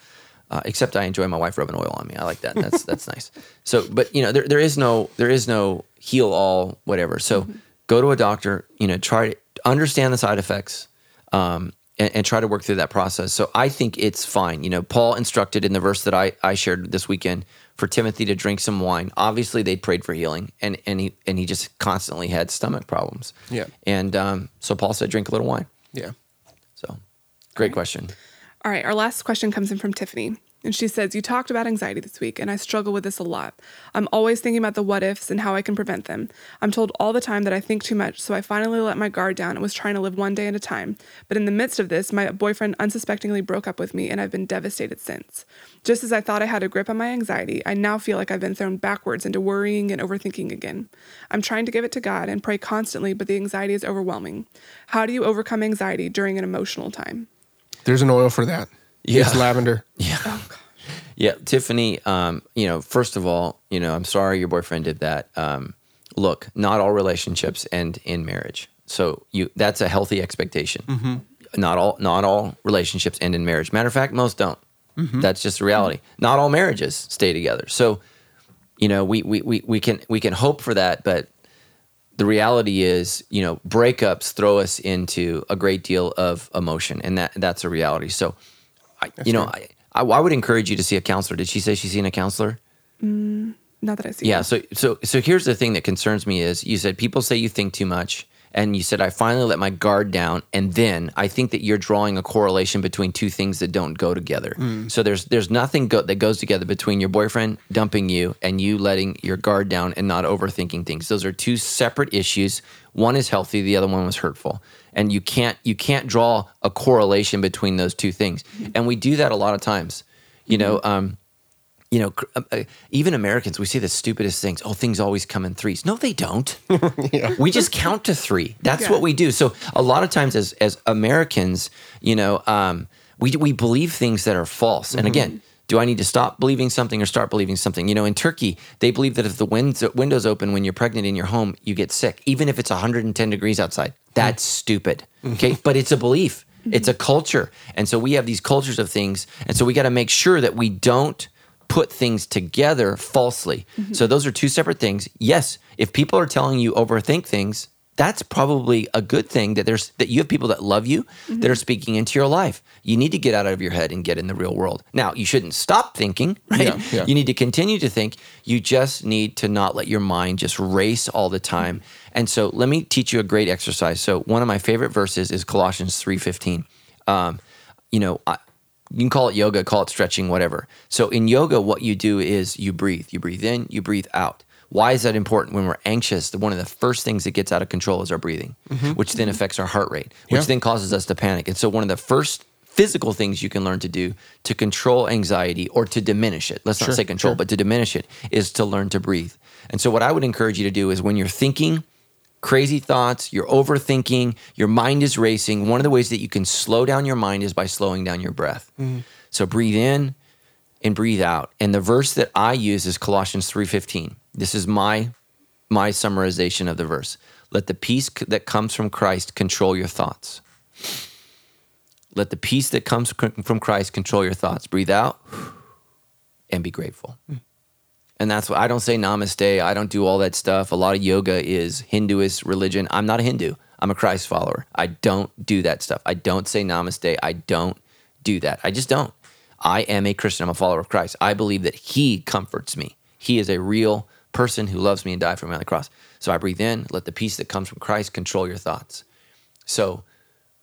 uh, except I enjoy my wife rubbing oil on me. I like that. That's that's nice. So, but you know, there, there is no there is no heal all whatever. So, go to a doctor. You know, try to understand the side effects. Um, and, and try to work through that process. So I think it's fine. You know, Paul instructed in the verse that I, I shared this weekend for Timothy to drink some wine. Obviously, they prayed for healing, and and he and he just constantly had stomach problems. Yeah. And um, so Paul said, drink a little wine. Yeah. So, great question. All right, our last question comes in from Tiffany. And she says, You talked about anxiety this week, and I struggle with this a lot. I'm always thinking about the what ifs and how I can prevent them. I'm told all the time that I think too much, so I finally let my guard down and was trying to live one day at a time. But in the midst of this, my boyfriend unsuspectingly broke up with me, and I've been devastated since. Just as I thought I had a grip on my anxiety, I now feel like I've been thrown backwards into worrying and overthinking again. I'm trying to give it to God and pray constantly, but the anxiety is overwhelming. How do you overcome anxiety during an emotional time? There's an oil for that. Yeah. It's lavender. Yeah, Yeah. Tiffany. Um, you know, first of all, you know, I'm sorry your boyfriend did that. Um, look, not all relationships end in marriage, so you that's a healthy expectation. Not all not all relationships end in marriage. Matter of fact, most don't. That's just the reality. Not all marriages stay together. So, you know, we, we we we can we can hope for that, but the reality is, you know, breakups throw us into a great deal of emotion, and that that's a reality. So, I, you know, I, I I would encourage you to see a counselor. Did she say she's seen a counselor? Mm, not that I see. Yeah. So so so here's the thing that concerns me is you said people say you think too much, and you said I finally let my guard down, and then I think that you're drawing a correlation between two things that don't go together. Mm. So there's there's nothing go- that goes together between your boyfriend dumping you and you letting your guard down and not overthinking things. Those are two separate issues. One is healthy, the other one was hurtful, and you can't you can't draw a correlation between those two things. And we do that a lot of times. You know. Um, you know, uh, uh, even Americans, we say the stupidest things. Oh, things always come in threes. No, they don't. We just count to three. That's Yeah. what we do. So a lot of times, as as Americans, you know, um, we we believe things that are false. And again, do I need to stop believing something or start believing something? You know, in Turkey, they believe that if the winds, windows open when you're pregnant in your home, you get sick, even if it's 110 degrees outside. That's stupid. Okay, but it's a belief. It's a culture, and so we have these cultures of things, and so we got to make sure that we don't put things together falsely. Mm-hmm. So those are two separate things. Yes, if people are telling you overthink things, that's probably a good thing that there's that you have people that love you that are speaking into your life. You need to get out of your head and get in the real world. Now, you shouldn't stop thinking, right? Yeah, yeah. You need to continue to think. You just need to not let your mind just race all the time. And so let me teach you a great exercise. So one of my favorite verses is Colossians 3:15. Um, you know, I, you can call it yoga, call it stretching, whatever. So in yoga, what you do is you breathe. You breathe in, you breathe out. Why is that important? When we're anxious, one of the first things that gets out of control is our breathing, mm-hmm. which then affects our heart rate, which Yeah. then causes us to panic. And so one of the first physical things you can learn to do to control anxiety or to diminish it, let's not say control, sure. but to diminish it, is to learn to breathe. And so what I would encourage you to do is when you're thinking, crazy thoughts, you're overthinking, your mind is racing. One of the ways that you can slow down your mind is by slowing down your breath. Mm-hmm. So breathe in and breathe out. And the verse that I use is Colossians 3:15. This is my my summarization of the verse. Let the peace that comes from Christ control your thoughts. Let the peace that comes from Christ control your thoughts. Breathe out and be grateful. And that's why I don't say namaste. I don't do all that stuff. A lot of yoga is Hinduist religion. I'm not a Hindu. I'm a Christ follower. I don't do that stuff. I don't say namaste. I don't do that. I just don't. I am a Christian. I'm a follower of Christ. I believe that He comforts me. He is a real person who loves me and died for me on the cross. So I breathe in, let the peace that comes from Christ control your thoughts. So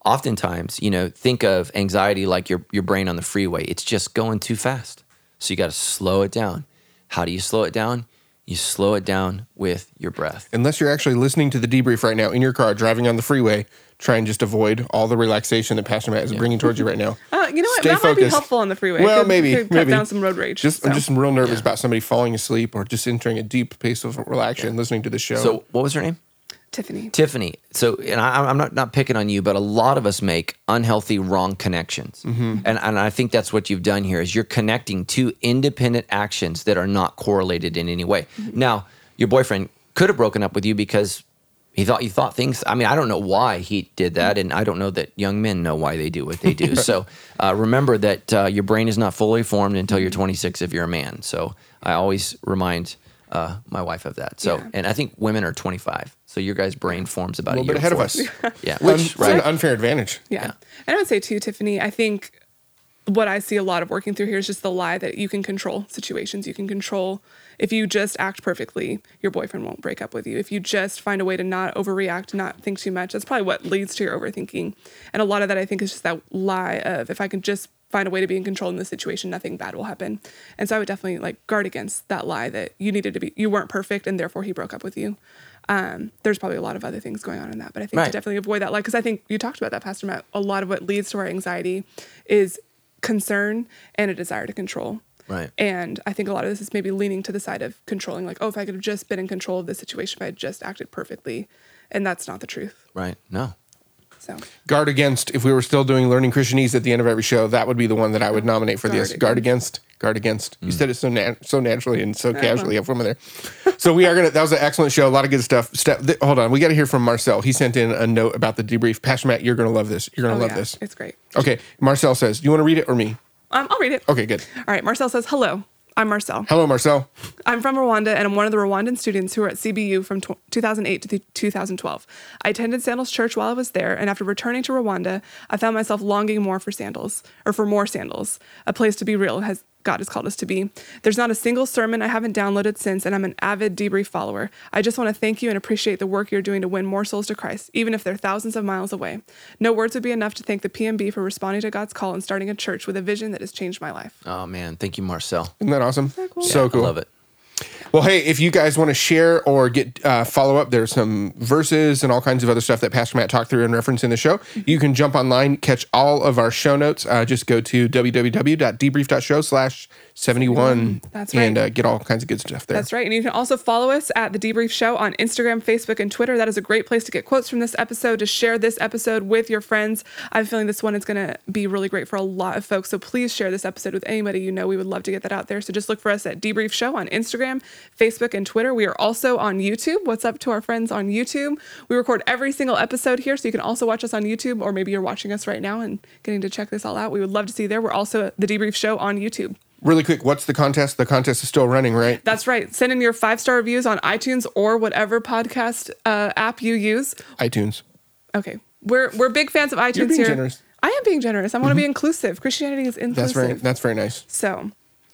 oftentimes, you know, think of anxiety like your your brain on the freeway. It's just going too fast. So you got to slow it down. How do you slow it down? You slow it down with your breath. Unless you're actually listening to the debrief right now in your car, driving on the freeway, try and just avoid all the relaxation that Pastor Matt is bringing towards you right now. Uh, you know what? Stay that might be helpful on the freeway. Well, Could- maybe, could cut maybe. down some road rage. Just, I'm just real nervous about somebody falling asleep or just entering a deep pace of relaxation listening to the show. So what was her name? Tiffany. Tiffany. So, and I, I'm not not picking on you, but a lot of us make unhealthy, wrong connections, Mm-hmm. and and I think that's what you've done here is you're connecting two independent actions that are not correlated in any way. Mm-hmm. Now, your boyfriend could have broken up with you because he thought you thought things. I mean, I don't know why he did that, and I don't know that young men know why they do what they do. so, uh, remember that uh, your brain is not fully formed until you're 26 if you're a man. So, I always remind. Uh, my wife of that. So, Yeah. and I think women are 25. So your guys' brain forms about a a, little year bit ahead of us. Yeah, which it's right. an unfair advantage. Yeah. Yeah. And I would say too, Tiffany, I think what I see a lot of working through here is just the lie that you can control situations. You can control if you just act perfectly, your boyfriend won't break up with you. If you just find a way to not overreact, not think too much, that's probably what leads to your overthinking. And a lot of that I think is just that lie of if I can just find a way to be in control in this situation, nothing bad will happen. And so I would definitely like guard against that lie that you needed to be you weren't perfect and therefore he broke up with you. Um, there's probably a lot of other things going on in that, but I think to Right. definitely avoid that lie because I think you talked about that, Pastor Matt. A lot of what leads to our anxiety is concern and a desire to control. Right. And I think a lot of this is maybe leaning to the side of controlling, like, oh, if I could have just been in control of this situation, if I had just acted perfectly. And that's not the truth. Right. No. So Guard against, if we were still doing learning Christianese at the end of every show, that would be the one that I would nominate for this. Guard Guard against, guard against. Mm. You said it so nat- so naturally and so casually up from there. So we are gonna. That was an excellent show. A lot of good stuff. Step. Th- hold on, we got to hear from Marcel. He sent in a note about the debrief. Pastor Matt, you're gonna love this. You're gonna oh, love yeah, this. It's great. Okay, Marcel says, you want to read it or me?" Um, I'll read it. Okay, good. All right. Marcel says, hello. I'm Marcel. Hello, Marcel. I'm from Rwanda and I'm one of the Rwandan students who were at CBU from tw 2008 to th- 2012. I attended Sandals Church while I was there, and after returning to Rwanda, I found myself longing more for sandals, or for more sandals, a place to be real, has God has called us to be. There's not a single sermon I haven't downloaded since, and I'm an avid debrief follower. I just want to thank you and appreciate the work you're doing to win more souls to Christ, even if they're thousands of miles away. No words would be enough to thank the PMB for responding to God's call and starting a church with a vision that has changed my life. Oh man, thank you, Marcel. Isn't that awesome? So Yeah, cool. I love it. Well, hey, if you guys want to share or get uh, follow up, there's some verses and all kinds of other stuff that Pastor Matt talked through and referenced in the show. You can jump online, catch all of our show notes. Uh, just go to www.debrief.show slash 71 That's and right. uh, get all kinds of good stuff there. That's right. And you can also follow us at The Debrief Show on Instagram, Facebook, and Twitter. That is a great place to get quotes from this episode, to share this episode with your friends. I'm feeling this one is going to be really great for a lot of folks. So please share this episode with anybody you know. We would love to get that out there. So just look for us at Debrief Show on Instagram, Facebook, and Twitter. We are also on YouTube. What's up to our friends on YouTube? We record every single episode here. So you can also watch us on YouTube, or maybe you're watching us right now and getting to check this all out. We would love to see you there. We're also The Debrief Show on YouTube. Really quick, what's the contest? The contest is still running, right? That's right. Send in your five star reviews on iTunes or whatever podcast uh, app you use. iTunes. Okay, we're we're big fans of iTunes being here. generous. I am being generous. I want to be inclusive. Christianity is inclusive. That's very that's very nice. So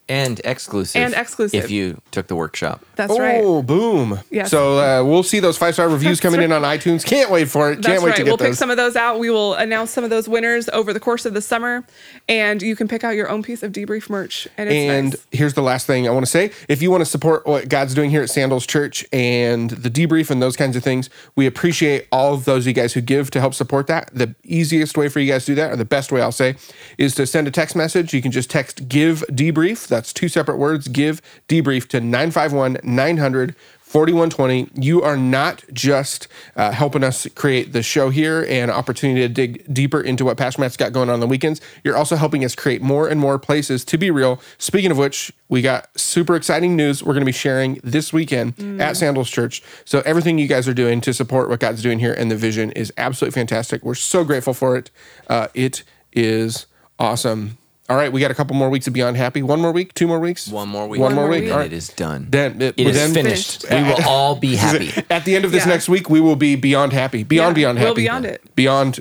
And exclusive. And exclusive. If you took the workshop. that's right. Oh, boom. Yes. So uh, we'll see those five star reviews coming in on iTunes. Can't wait for it. Can't That's wait right. to get We'll those. pick some of those out. We will announce some of those winners over the course of the summer, and you can pick out your own piece of debrief merch. And it's and nice. here's the last thing I want to say. If you want to support what God's doing here at Sandals Church and the debrief and those kinds of things, we appreciate all of those of you guys who give to help support that. The easiest way for you guys to do that, or the best way I'll say, is to send a text message. You can just text give debrief. That's two separate words, give debrief to 951 900 4120. You are not just uh, helping us create the show here and opportunity to dig deeper into what Pastor Matt's got going on on the weekends. You're also helping us create more and more places to be real. Speaking of which, we got super exciting news we're going to be sharing this weekend at Sandals Church. So everything you guys are doing to support what God's doing here and the vision is absolutely fantastic. We're so grateful for it. Uh, it is awesome. All right, we got a couple more weeks of Beyond Happy. One more week, two more weeks. One more week. One more more week. week. And right. It is done. Then it, it is then- finished. We will all be happy. At the end of this Yeah. next week, we will be beyond happy. Beyond Yeah, beyond we'll happy. beyond it. Beyond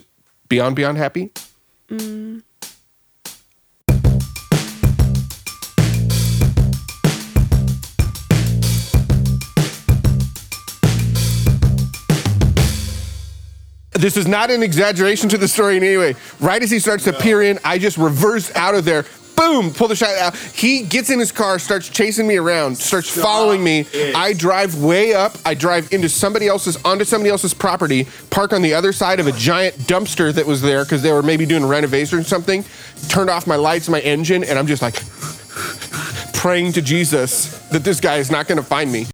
beyond beyond happy. Mm. This is not an exaggeration to the story in any way. Right as he starts to peer in, I just reverse out of there. Boom! Pull the shot out. He gets in his car, starts chasing me around, starts following me. it. I drive way up. I drive into somebody else's onto somebody else's property. Park on the other side of a giant dumpster that was there because they were maybe doing renovation or something. Turned off my lights, my engine, and I'm just like praying to Jesus that this guy is not going to find me.